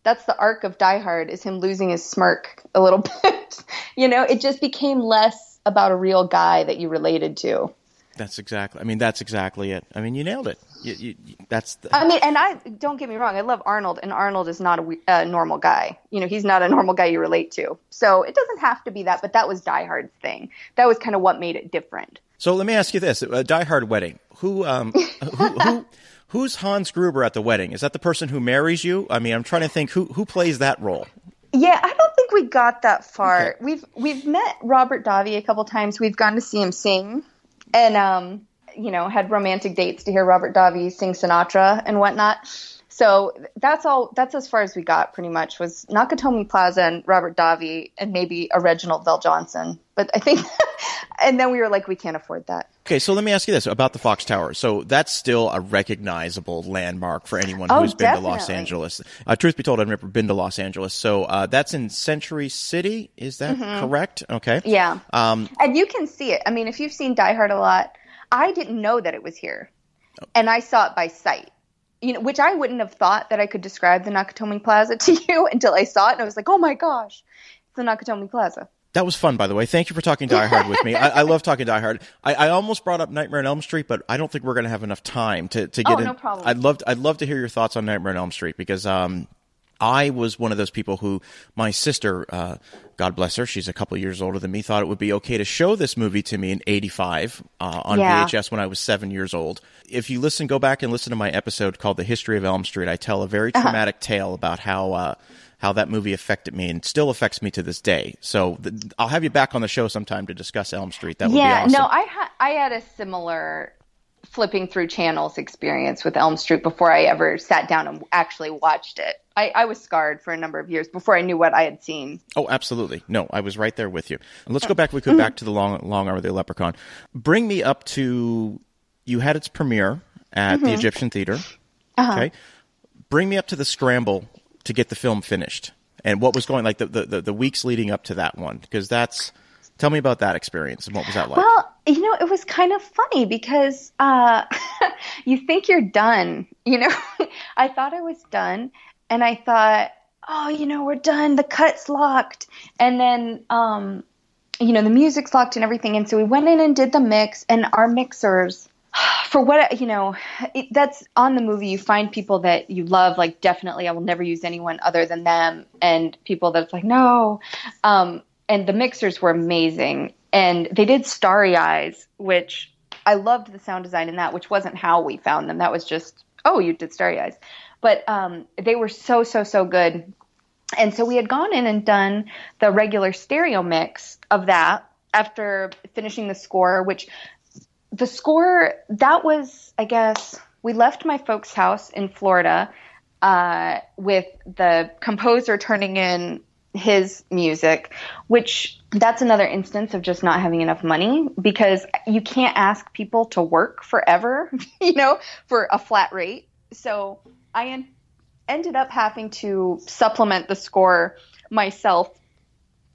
That's the arc of Die Hard is him losing his smirk a little bit. you know, it just became less about a real guy that you related to. That's exactly. I mean, that's exactly it. I mean, you nailed it. You, you, that's. The, I mean, and I don't get me wrong. I love Arnold, and Arnold is not a, a, normal guy. You know, he's not a normal guy you relate to. So it doesn't have to be that. But that was Die Hard's thing. That was kind of what made it different. So let me ask you this: a Die Hard wedding. Who, um, who, who, who's Hans Gruber at the wedding? Is that the person who marries you? I mean, I'm trying to think who who plays that role. Yeah, I don't think we got that far. Okay. We've we've met Robert Davi a couple times. We've gone to see him sing, and um, you know, had romantic dates to hear Robert Davi sing Sinatra and whatnot. So that's all. That's as far as we got. Pretty much was Nakatomi Plaza and Robert Davi and maybe a Reginald VelJohnson. But I think, and then we were like, we can't afford that. Okay, so let me ask you this about the Fox Tower. So that's still a recognizable landmark for anyone who's oh, been to Los Angeles. Uh, truth be told, I've never been to Los Angeles. So uh, that's in Century City. Is that mm-hmm. correct? Okay. Yeah. Um, and you can see it. I mean, if you've seen Die Hard a lot, I didn't know that it was here, oh. and I saw it by sight. You know, which I wouldn't have thought that I could describe the Nakatomi Plaza to you until I saw it, and I was like, "Oh my gosh, it's the Nakatomi Plaza." That was fun, by the way. Thank you for talking Die Hard with me. I, I love talking Die Hard. I, I, almost brought up Nightmare on Elm Street, but I don't think we're going to have enough time to, to get oh, in. No problem. I'd love to, I'd love to hear your thoughts on Nightmare on Elm Street because um, I was one of those people who my sister, uh, God bless her, she's a couple years older than me, thought it would be okay to show this movie to me in '85 uh, on yeah. VHS when I was seven years old. If you listen, go back and listen to my episode called "The History of Elm Street." I tell a very uh-huh. traumatic uh-huh. tale about how. Uh, how that movie affected me and still affects me to this day. So th- I'll have you back on the show sometime to discuss Elm Street. That would yeah, be awesome. no, I ha- I had a similar flipping through channels experience with Elm Street before I ever sat down and actually watched it. I, I, was scarred for a number of years before I knew what I had seen. Oh, absolutely. No, I was right there with you. Let's go back, we could, back to the long, long arm of the leprecon. Bring me up to, you had its premiere at mm-hmm. the Egyptian Theater. Uh-huh. Okay. Bring me up to the scramble to get the film finished and what was going like the, the, the weeks leading up to that one because that's tell me about that experience and what was that like well you know it was kind of funny because uh, you think you're done you know i thought i was done and I thought, oh, you know, we're done. The cut's locked. And then, um, you know, the music's locked and everything. And so we went in and did the mix, and our mixers, for what, you know, it, that's on the movie. You find people that you love, like, definitely, I will never use anyone other than them. And people that's like, no. Um, and the mixers were amazing. And they did Starry Eyes, which I loved the sound design in that, which wasn't how we found them. That was just, oh, you did Starry Eyes. But um, they were so, so, so good. And so we had gone in and done the regular stereo mix of that after finishing the score, which the score, that was, I guess, we left my folks' house in Florida uh, with the composer turning in his music, which that's another instance of just not having enough money because you can't ask people to work forever, you know, for a flat rate. So I en- ended up having to supplement the score myself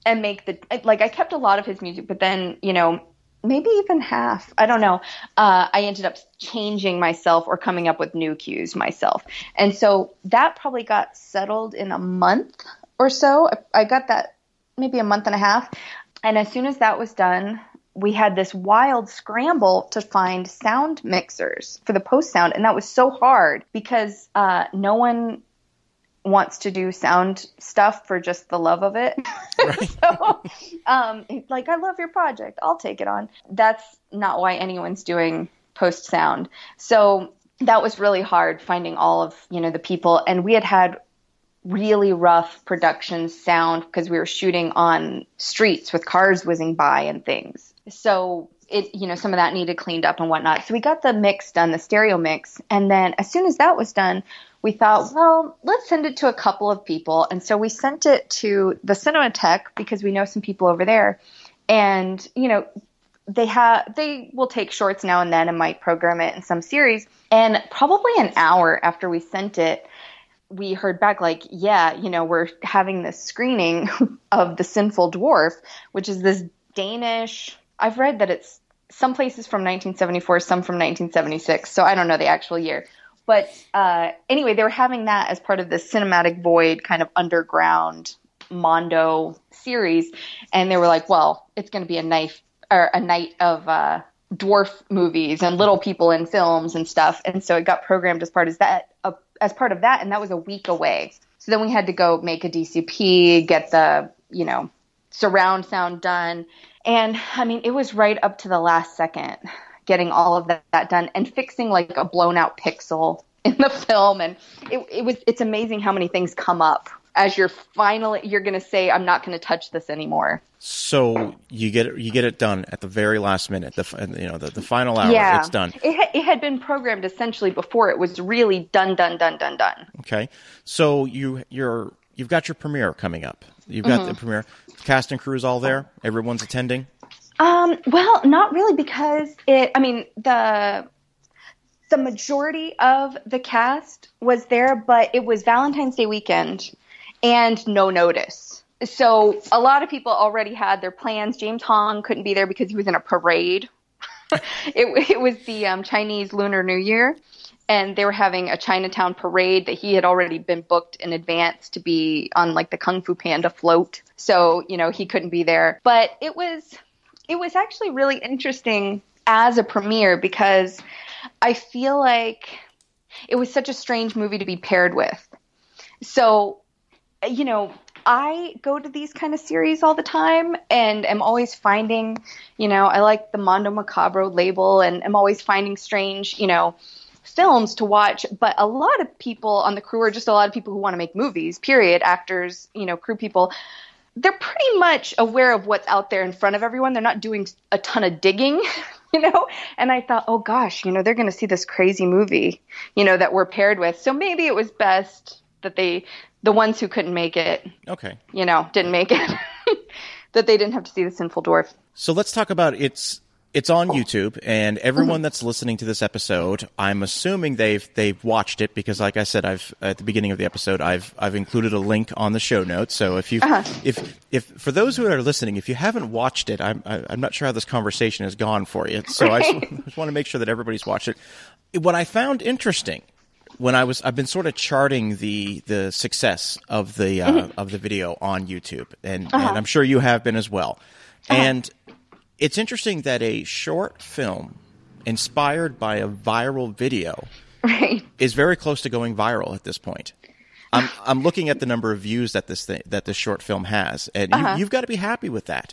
and make the like I kept a lot of his music, but then you know maybe even half. I don't know. Uh, I ended up changing myself or coming up with new cues myself, and so that probably got settled in a month or so. I, I got that maybe a month and a half, and as soon as that was done, we had this wild scramble to find sound mixers for the post sound, and that was so hard because uh, no one wants to do sound stuff for just the love of it. Right. so, um, like, I love your project, I'll take it on. That's not why anyone's doing post sound. So that was really hard finding all of you know the people, and we had had really rough production sound because we were shooting on streets with cars whizzing by and things. So it, you know, some of that needed cleaned up and whatnot. So we got the mix done, the stereo mix. And then as soon as that was done, we thought, well, let's send it to a couple of people. And so we sent it to the Cinematheque because we know some people over there. And, you know, they have they will take shorts now and then and might program it in some series. And probably an hour after we sent it, we heard back like, yeah, you know, we're having this screening of The Sinful Dwarf, which is this Danish I've read that it's some places from 1974, some from 1976. So I don't know the actual year. But uh, anyway, they were having that as part of the Cinematic Void kind of underground Mondo series, and they were like, "Well, it's going to be a knife or a night of uh, dwarf movies and little people in films and stuff." And so it got programmed as part of that, uh, as part of that, and that was a week away. So then we had to go make a DCP, get the you know surround sound done, and I mean, it was right up to the last second getting all of that, that done and fixing like a blown out pixel in the film and it, it was it's amazing how many things come up as you're finally you're going to say I'm not going to touch this anymore. So you get it, you get it done at the very last minute. The you know the, the final hour. Yeah, it's done. It it had been programmed essentially before it was really done, done, done, done, done. Okay, so you you're you've got your premiere coming up. You've got mm-hmm. the premiere. Cast and crew is all there. Everyone's attending. Um, well, not really because it. I mean the the majority of the cast was there, but it was Valentine's Day weekend and no notice. So a lot of people already had their plans. James Hong couldn't be there because he was in a parade. it, it, was the um, Chinese Lunar New Year, and they were having a Chinatown parade that he had already been booked in advance to be on like the Kung Fu Panda float. So you know he couldn't be there, but it was it was actually really interesting as a premiere because I feel like it was such a strange movie to be paired with. So you know, I go to these kind of series all the time and am always finding, you know, I like the Mondo Macabro label and I'm always finding strange, you know, films to watch. But a lot of people on the crew are just a lot of people who want to make movies, period. Actors, you know, crew people. They're pretty much aware of what's out there in front of everyone. They're not doing a ton of digging, you know? And I thought, oh gosh, you know, they're going to see this crazy movie, you know, that we're paired with. So maybe it was best that they the ones who couldn't make it, okay, you know, didn't make it, that they didn't have to see the Sinful Dwarf. So let's talk about its. It's on YouTube, and everyone that's listening to this episode, I'm assuming they've they've watched it because, like I said, I've at the beginning of the episode, I've I've included a link on the show notes. So if you uh-huh. if if for those who are listening, if you haven't watched it, I'm I, am i am not sure how this conversation has gone for you. So. I just, just want to make sure that everybody's watched it. What I found interesting when I was I've been sort of charting the the success of the uh, mm-hmm. of the video on YouTube, and, uh-huh. and I'm sure you have been as well. Uh-huh. And it's interesting that a short film inspired by a viral video right. is very close to going viral at this point. I'm I'm looking at the number of views that this thing, that this short film has, and uh-huh. you, you've got to be happy with that.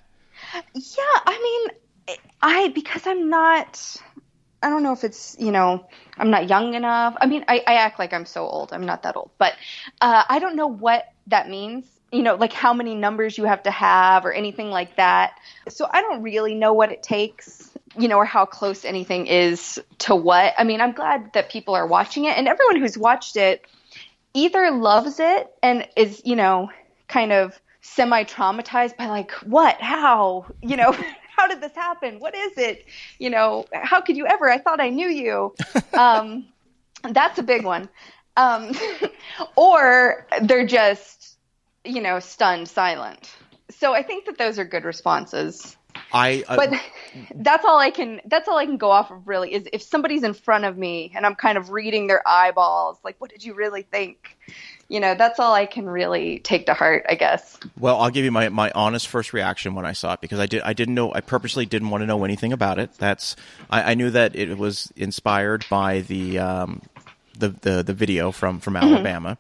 Yeah, I mean, I because I'm not I don't know if it's, you know, I'm not young enough. I mean, I, I act like I'm so old. I'm not that old. But uh, I don't know what that means, you know, like how many numbers you have to have or anything like that. So I don't really know what it takes, you know, or how close anything is to what. I mean, I'm glad that people are watching it. And everyone who's watched it either loves it and is, you know, kind of semi traumatized by like, what, how, you know. how did this happen? What is it? You know, how could you ever? I thought I knew you. Um, that's a big one. Um, or they're just, you know, stunned silent. So I think that those are good responses. I, uh, but that's all I can. That's all I can go off of. Really, is if somebody's in front of me and I'm kind of reading their eyeballs, like, what did you really think? You know, that's all I can really take to heart, I guess. Well, I'll give you my, my honest first reaction when I saw it because I did I didn't know I purposely didn't want to know anything about it. That's I, I knew that it was inspired by the um, the, the the video from from mm-hmm.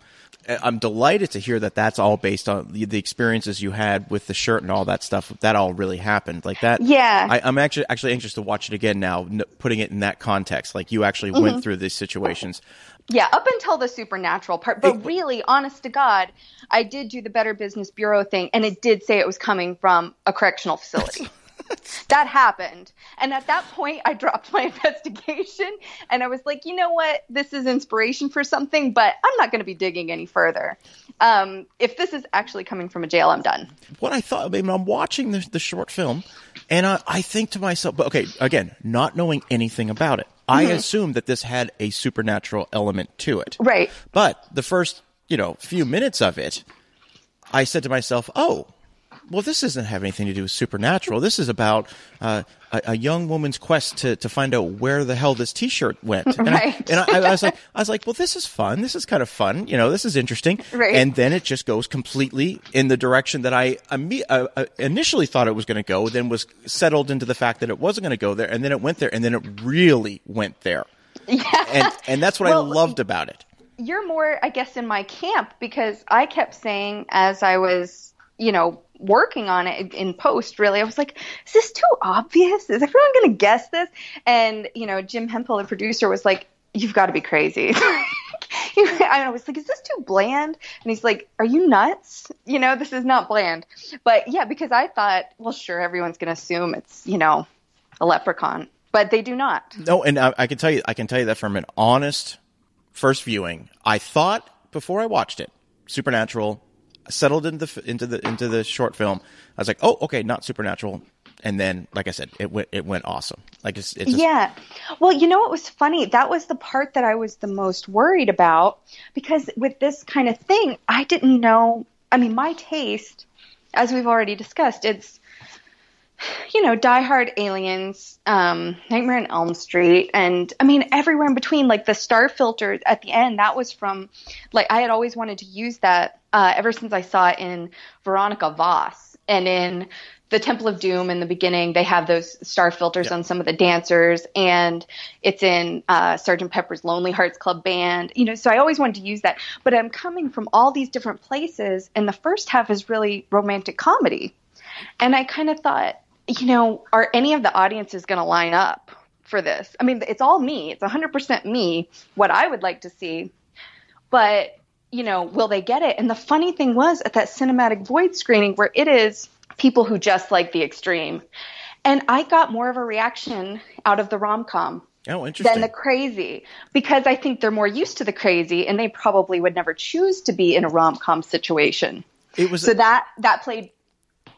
Alabama. I'm delighted to hear that that's all based on the, the, experiences you had with the shirt and all that stuff. That all really happened like that. Yeah. I, am actually actually anxious to watch it again now, n- putting it in that context. Like you actually mm-hmm. went through these situations. Yeah, up until the supernatural part. But really, honest to God, I did do the Better Business Bureau thing, and it did say it was coming from a correctional facility. that happened. And at that point, I dropped my investigation and I was like, you know what? This is inspiration for something, but I'm not going to be digging any further. Um, if this is actually coming from a jail, I'm done. What I thought, I mean, I'm watching the, the short film and I, I think to myself, but okay, again, not knowing anything about it, I mm-hmm. assumed that this had a supernatural element to it. Right. But the first, you know, few minutes of it, I said to myself, oh, well, this doesn't have anything to do with supernatural. This is about uh, a, a, young woman's quest to, to find out where the hell this T-shirt went. And, right. I, and I, I, was like, I was like, well, this is fun. This is kind of fun. You know, this is interesting. Right. And then it just goes completely in the direction that I uh, uh, initially thought it was going to go. Then was settled into the fact that it wasn't going to go there, and then it went there, and then it really went there. Yeah. And and that's what Well, I loved about it. you're more, I guess, in my camp because I kept saying as I was, you know, working on it in post, really, I was like, is this too obvious? Is everyone going to guess this? And, you know, Jim Hempel, the producer, was like, you've got to be crazy. I was like, is this too bland? And he's like, are you nuts? You know, this is not bland. But yeah, because I thought, well, sure, everyone's going to assume it's, you know, a leprechaun. But they do not. No, and I, I can tell you, I can tell you that from an honest first viewing, I thought before I watched it, Supernatural settled into the into the into the short film. I was like, oh, okay, not Supernatural. And then, like I said, it went it went awesome. Like it's, it just, Yeah. Well, you know what was funny? That was the part that I was the most worried about because with this kind of thing, I didn't know. I mean, my taste, as we've already discussed, it's you know, Die Hard Aliens, um, Nightmare on Elm Street, and I mean everywhere in between. Like the star filter at the end, that was from like I had always wanted to use that uh, ever since I saw it in Veronica Voss and in the Temple of Doom in the beginning. They have those star filters on some of the dancers, and it's in uh, Sergeant Pepper's Lonely Hearts Club Band. You know, so I always wanted to use that. But I'm coming from all these different places, and the first half is really romantic comedy. And I kind of thought, you know, are any of the audiences going to line up for this? I mean, it's all me. It's 100% me, what I would like to see. But, you know, will they get it? And the funny thing was at that cinematic void screening where it is people who just like the extreme. And I got more of a reaction out of the rom com oh, interesting. than the crazy because I think they're more used to the crazy and they probably would never choose to be in a rom com situation. it was, So that that played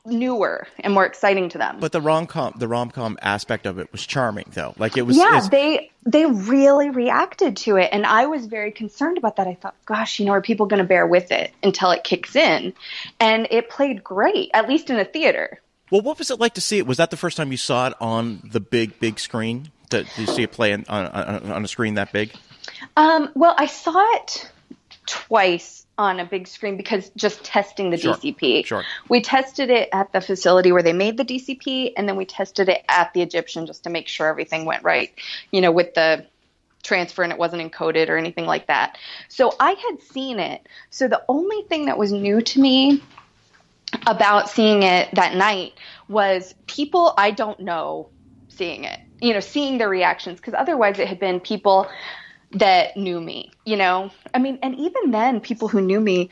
newer and more exciting to them. but the rom com the rom com aspect of it was charming though. Like it was. yeah, it's- they they really reacted to it, and I was very concerned about that. I thought, gosh, you know, are people going to bear with it until it kicks in? And it played great, at least in a theater. well, what was it like to see it? Was that the first time you saw it on the big big screen? Did, did you see it play on, on on a screen that big? Um, well, I saw it twice on a big screen because just testing the Sure, DCP. sure. We tested it at the facility where they made the DCP, and then we tested it at the Egyptian just to make sure everything went right. You know, with the transfer and it wasn't encoded or anything like that. So I had seen it. So the only thing that was new to me about seeing it that night was people I don't know seeing it, you know, seeing their reactions, because otherwise it had been people that knew me, you know? I mean, and even then, people who knew me,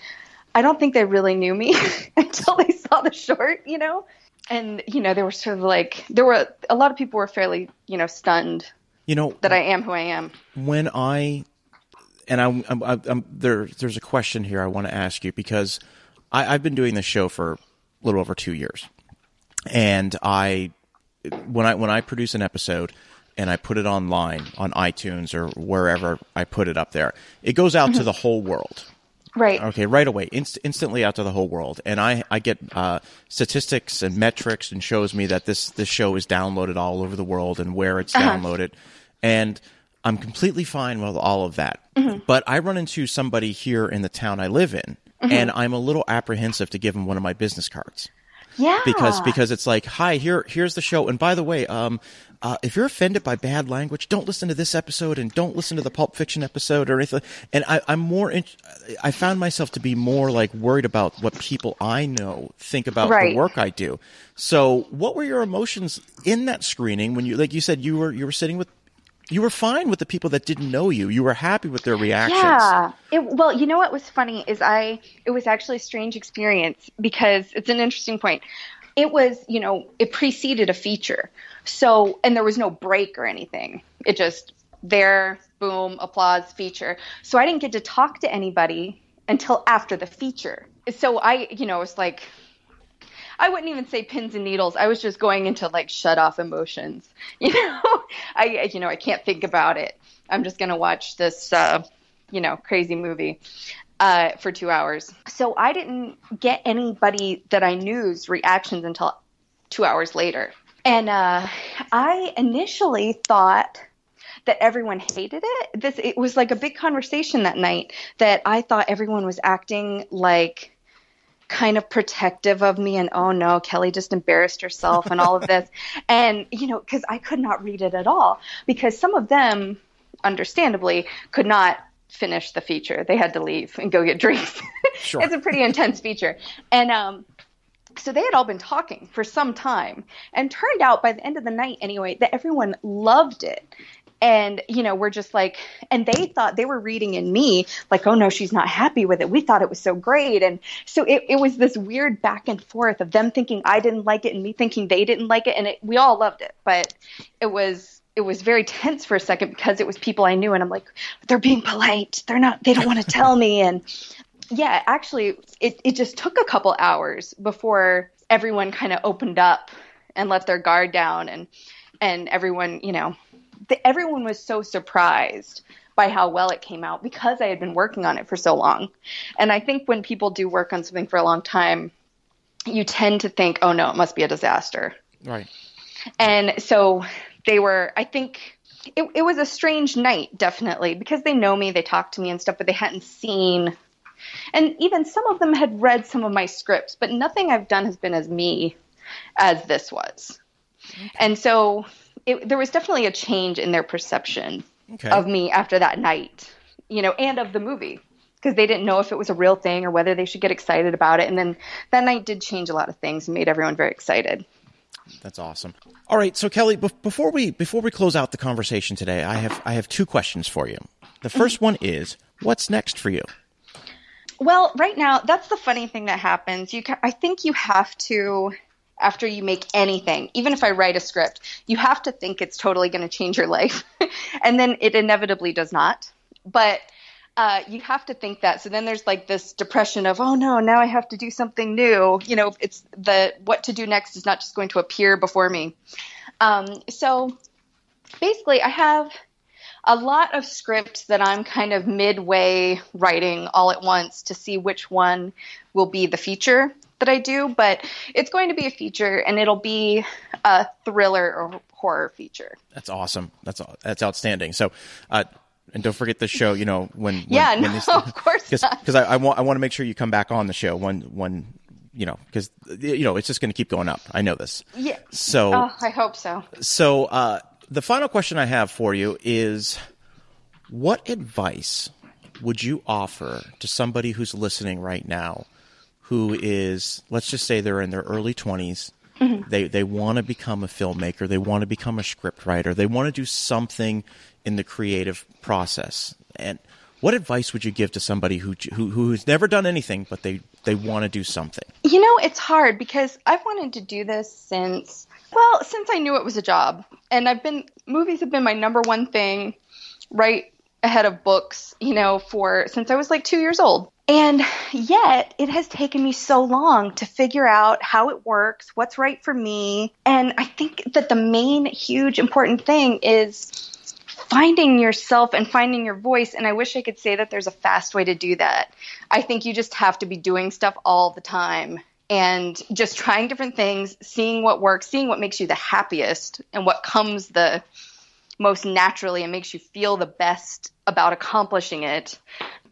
I don't think they really knew me until they saw the short, you know? And, you know, they were sort of like, there were a lot of people were fairly, you know, stunned You know that I am who I am. when I and I'm, I'm, I'm there. There's a question here I want to ask you because I, I've been doing this show for a little over two years, and I when I when I produce an episode and I put it online on iTunes or wherever I put it up there, it goes out to mm-hmm. the whole world. Right. Okay, right away, inst- instantly out to the whole world, and I I get uh, statistics and metrics and shows me that this this show is downloaded all over the world and where it's uh-huh. downloaded, and I'm completely fine with all of that. Mm-hmm. But I run into somebody here in the town I live in, mm-hmm. and I'm a little apprehensive to give them one of my business cards Yeah. because because it's like, hi, here here's the show, and by the way, um, uh, if you're offended by bad language, don't listen to this episode, and don't listen to the Pulp Fiction episode or anything. And I, I'm more, in, I found myself to be more like worried about what people I know think about Right. the work I do. So, what were your emotions in that screening when you, like you said, you were you were sitting with. You were fine with the people that didn't know you. You were happy with their reactions. Yeah. It, well, you know what was funny is I it was actually a strange experience because it's an interesting point. It was, you know, it preceded a feature. So, and there was no break or anything. It just there, boom, applause, feature. So I didn't get to talk to anybody until after the feature. So I, you know, was like I wouldn't even say pins and needles. I was just going into like shut off emotions. You know, I you know I can't think about it. I'm just gonna watch this uh, you know crazy movie. uh, for two hours. So I didn't get anybody that I knew's reactions until two hours later. And uh, I initially thought that everyone hated it. This it was like a big conversation that night that I thought everyone was acting like kind of protective of me and oh no kelly just embarrassed herself and all of this. And you know because i could not read it at all because some of them understandably could not finish the feature. They had to leave and go get drinks. Sure. it's a pretty intense feature. And um so they had all been talking for some time and turned out by the end of the night anyway that everyone loved it and you know we're just like and they thought they were reading in me like oh no she's not happy with it. We thought it was so great. And so it, it was this weird back and forth of them thinking i didn't like it and me thinking they didn't like it. And it, we all loved it. But it was it was very tense for a second because it was people i knew. And i'm like they're being polite. They're not they don't want to tell me. And yeah actually it, it just took a couple hours before everyone kind of opened up and let their guard down and and everyone you know the, everyone was so surprised by how well it came out because I had been working on it for so long. And I think when people do work on something for a long time, you tend to think, oh no, it must be a disaster. Right. And so they were, I think it, it was a strange night, definitely, because they know me, they talk to me and stuff, but they hadn't seen. And even some of them had read some of my scripts, but nothing I've done has been as me as this was. Okay. And so it, there was definitely a change in their perception okay. of me after that night, you know, and of the movie because they didn't know if it was a real thing or whether they should get excited about it. And then that night did change a lot of things and made everyone very excited. That's awesome. All right, so Kelly, be- before we before we close out the conversation today, I have I have two questions for you. The mm-hmm. first one is, what's next for you? Well, right now, that's the funny thing that happens. You, ca- I think you have to after you make anything, even if I write a script, you have to think it's totally going to change your life. and then it inevitably does not. But uh, you have to think that. So then there's like this depression of, oh no, now I have to do something new. You know, it's the what to do next is not just going to appear before me. Um, so basically, I have a lot of scripts that I'm kind of midway writing all at once to see which one will be the feature that I do, but it's going to be a feature and it'll be a thriller or horror feature. That's awesome. That's that's outstanding. So, uh, and don't forget the show. You know when, when yeah, when no, of course because I, I, want I want to make sure you come back on the show when when you know because you know it's just going to keep going up. I know this. Yeah. So oh, I hope so. So uh, the final question I have for you is, what advice would you offer to somebody who's listening right now? Who is, let's just say they're in their early 20s. Mm-hmm. They, they want to become a filmmaker. They want to become a script writer. They want to do something in the creative process. And what advice would you give to somebody who, who who's never done anything, but they, they want to do something? You know, it's hard because I've wanted to do this since, well, since I knew it was a job. And I've been, movies have been my number one thing right ahead of books, you know, for since I was like two years old. And yet, it has taken me so long to figure out how it works, what's right for me. And I think that the main, huge, important thing is finding yourself and finding your voice. And I wish I could say that there's a fast way to do that. I think you just have to be doing stuff all the time and just trying different things, seeing what works, seeing what makes you the happiest and what comes the most naturally and makes you feel the best about accomplishing it.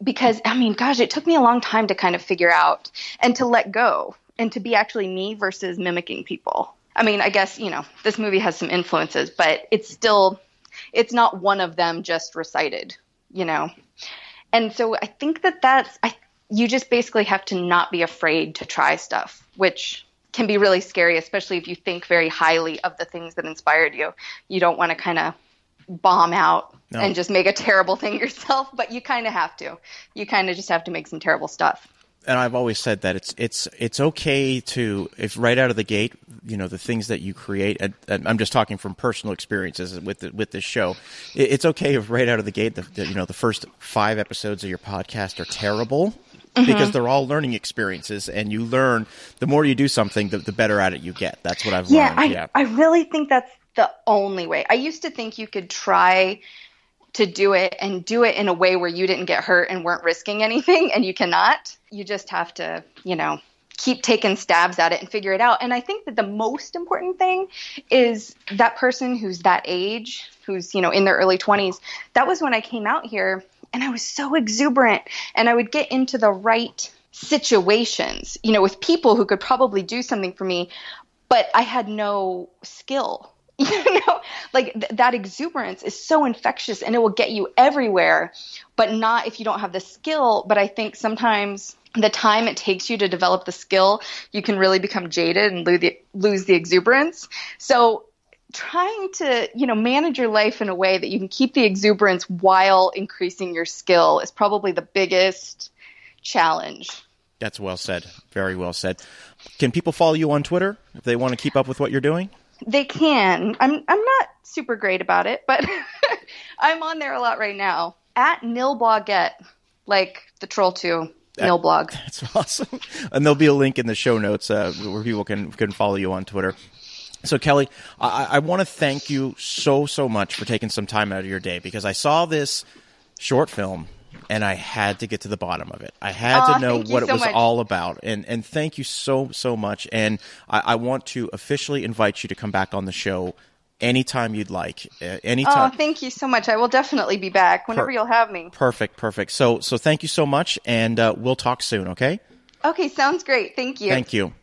Because, I mean, gosh, it took me a long time to kind of figure out and to let go and to be actually me versus mimicking people. I mean, I guess, you know, this movie has some influences, but it's still, it's not one of them just recited, you know? And so I think that that's, I, you just basically have to not be afraid to try stuff, which can be really scary, especially if you think very highly of the things that inspired you. You don't want to kind of bomb out no. and just make a terrible thing yourself, but you kind of have to. You kind of just have to make some terrible stuff. And I've always said that it's it's it's okay to if right out of the gate, you know, the things that you create. And, and I'm just talking from personal experiences with the, with this show. It, it's okay if right out of the gate, the, the, you know, the first five episodes of your podcast are terrible. Mm-hmm. because they're all learning experiences and you learn the more you do something the, the better at it you get that's what i've yeah, learned I, yeah i really think that's the only way. I used to think you could try to do it and do it in a way where you didn't get hurt and weren't risking anything and you cannot. You just have to, you know, keep taking stabs at it and figure it out. And I think that the most important thing is that person who's that age, who's, you know, in their early 20s, that was when I came out here and I was so exuberant and I would get into the right situations, you know, with people who could probably do something for me, but I had no skill. You know, like th- that exuberance is so infectious and it will get you everywhere, but not if you don't have the skill. But I think sometimes the time it takes you to develop the skill, you can really become jaded and lose the, lose the exuberance. So trying to, you know, manage your life in a way that you can keep the exuberance while increasing your skill is probably the biggest challenge. That's well said. Very well said. Can people follow you on Twitter if they want to keep up with what you're doing? They can. I'm I'm not super great about it, but I'm on there a lot right now. At Nilbogette, like the troll two. Nilbog. That's awesome. And there'll be a link in the show notes uh, where people can can follow you on Twitter. So Kelly, I, I want to thank you so so much for taking some time out of your day because I saw this short film and I had to get to the bottom of it. I had to know what so it was much. all about, and and thank you so so much. And I, I want to officially invite you to come back on the show anytime you'd like. Uh, Oh, anytime. thank you so much. I will definitely be back whenever Per- you'll have me. perfect, perfect. So so thank you so much, and uh, we'll talk soon. Okay. Okay, sounds great. Thank you. Thank you.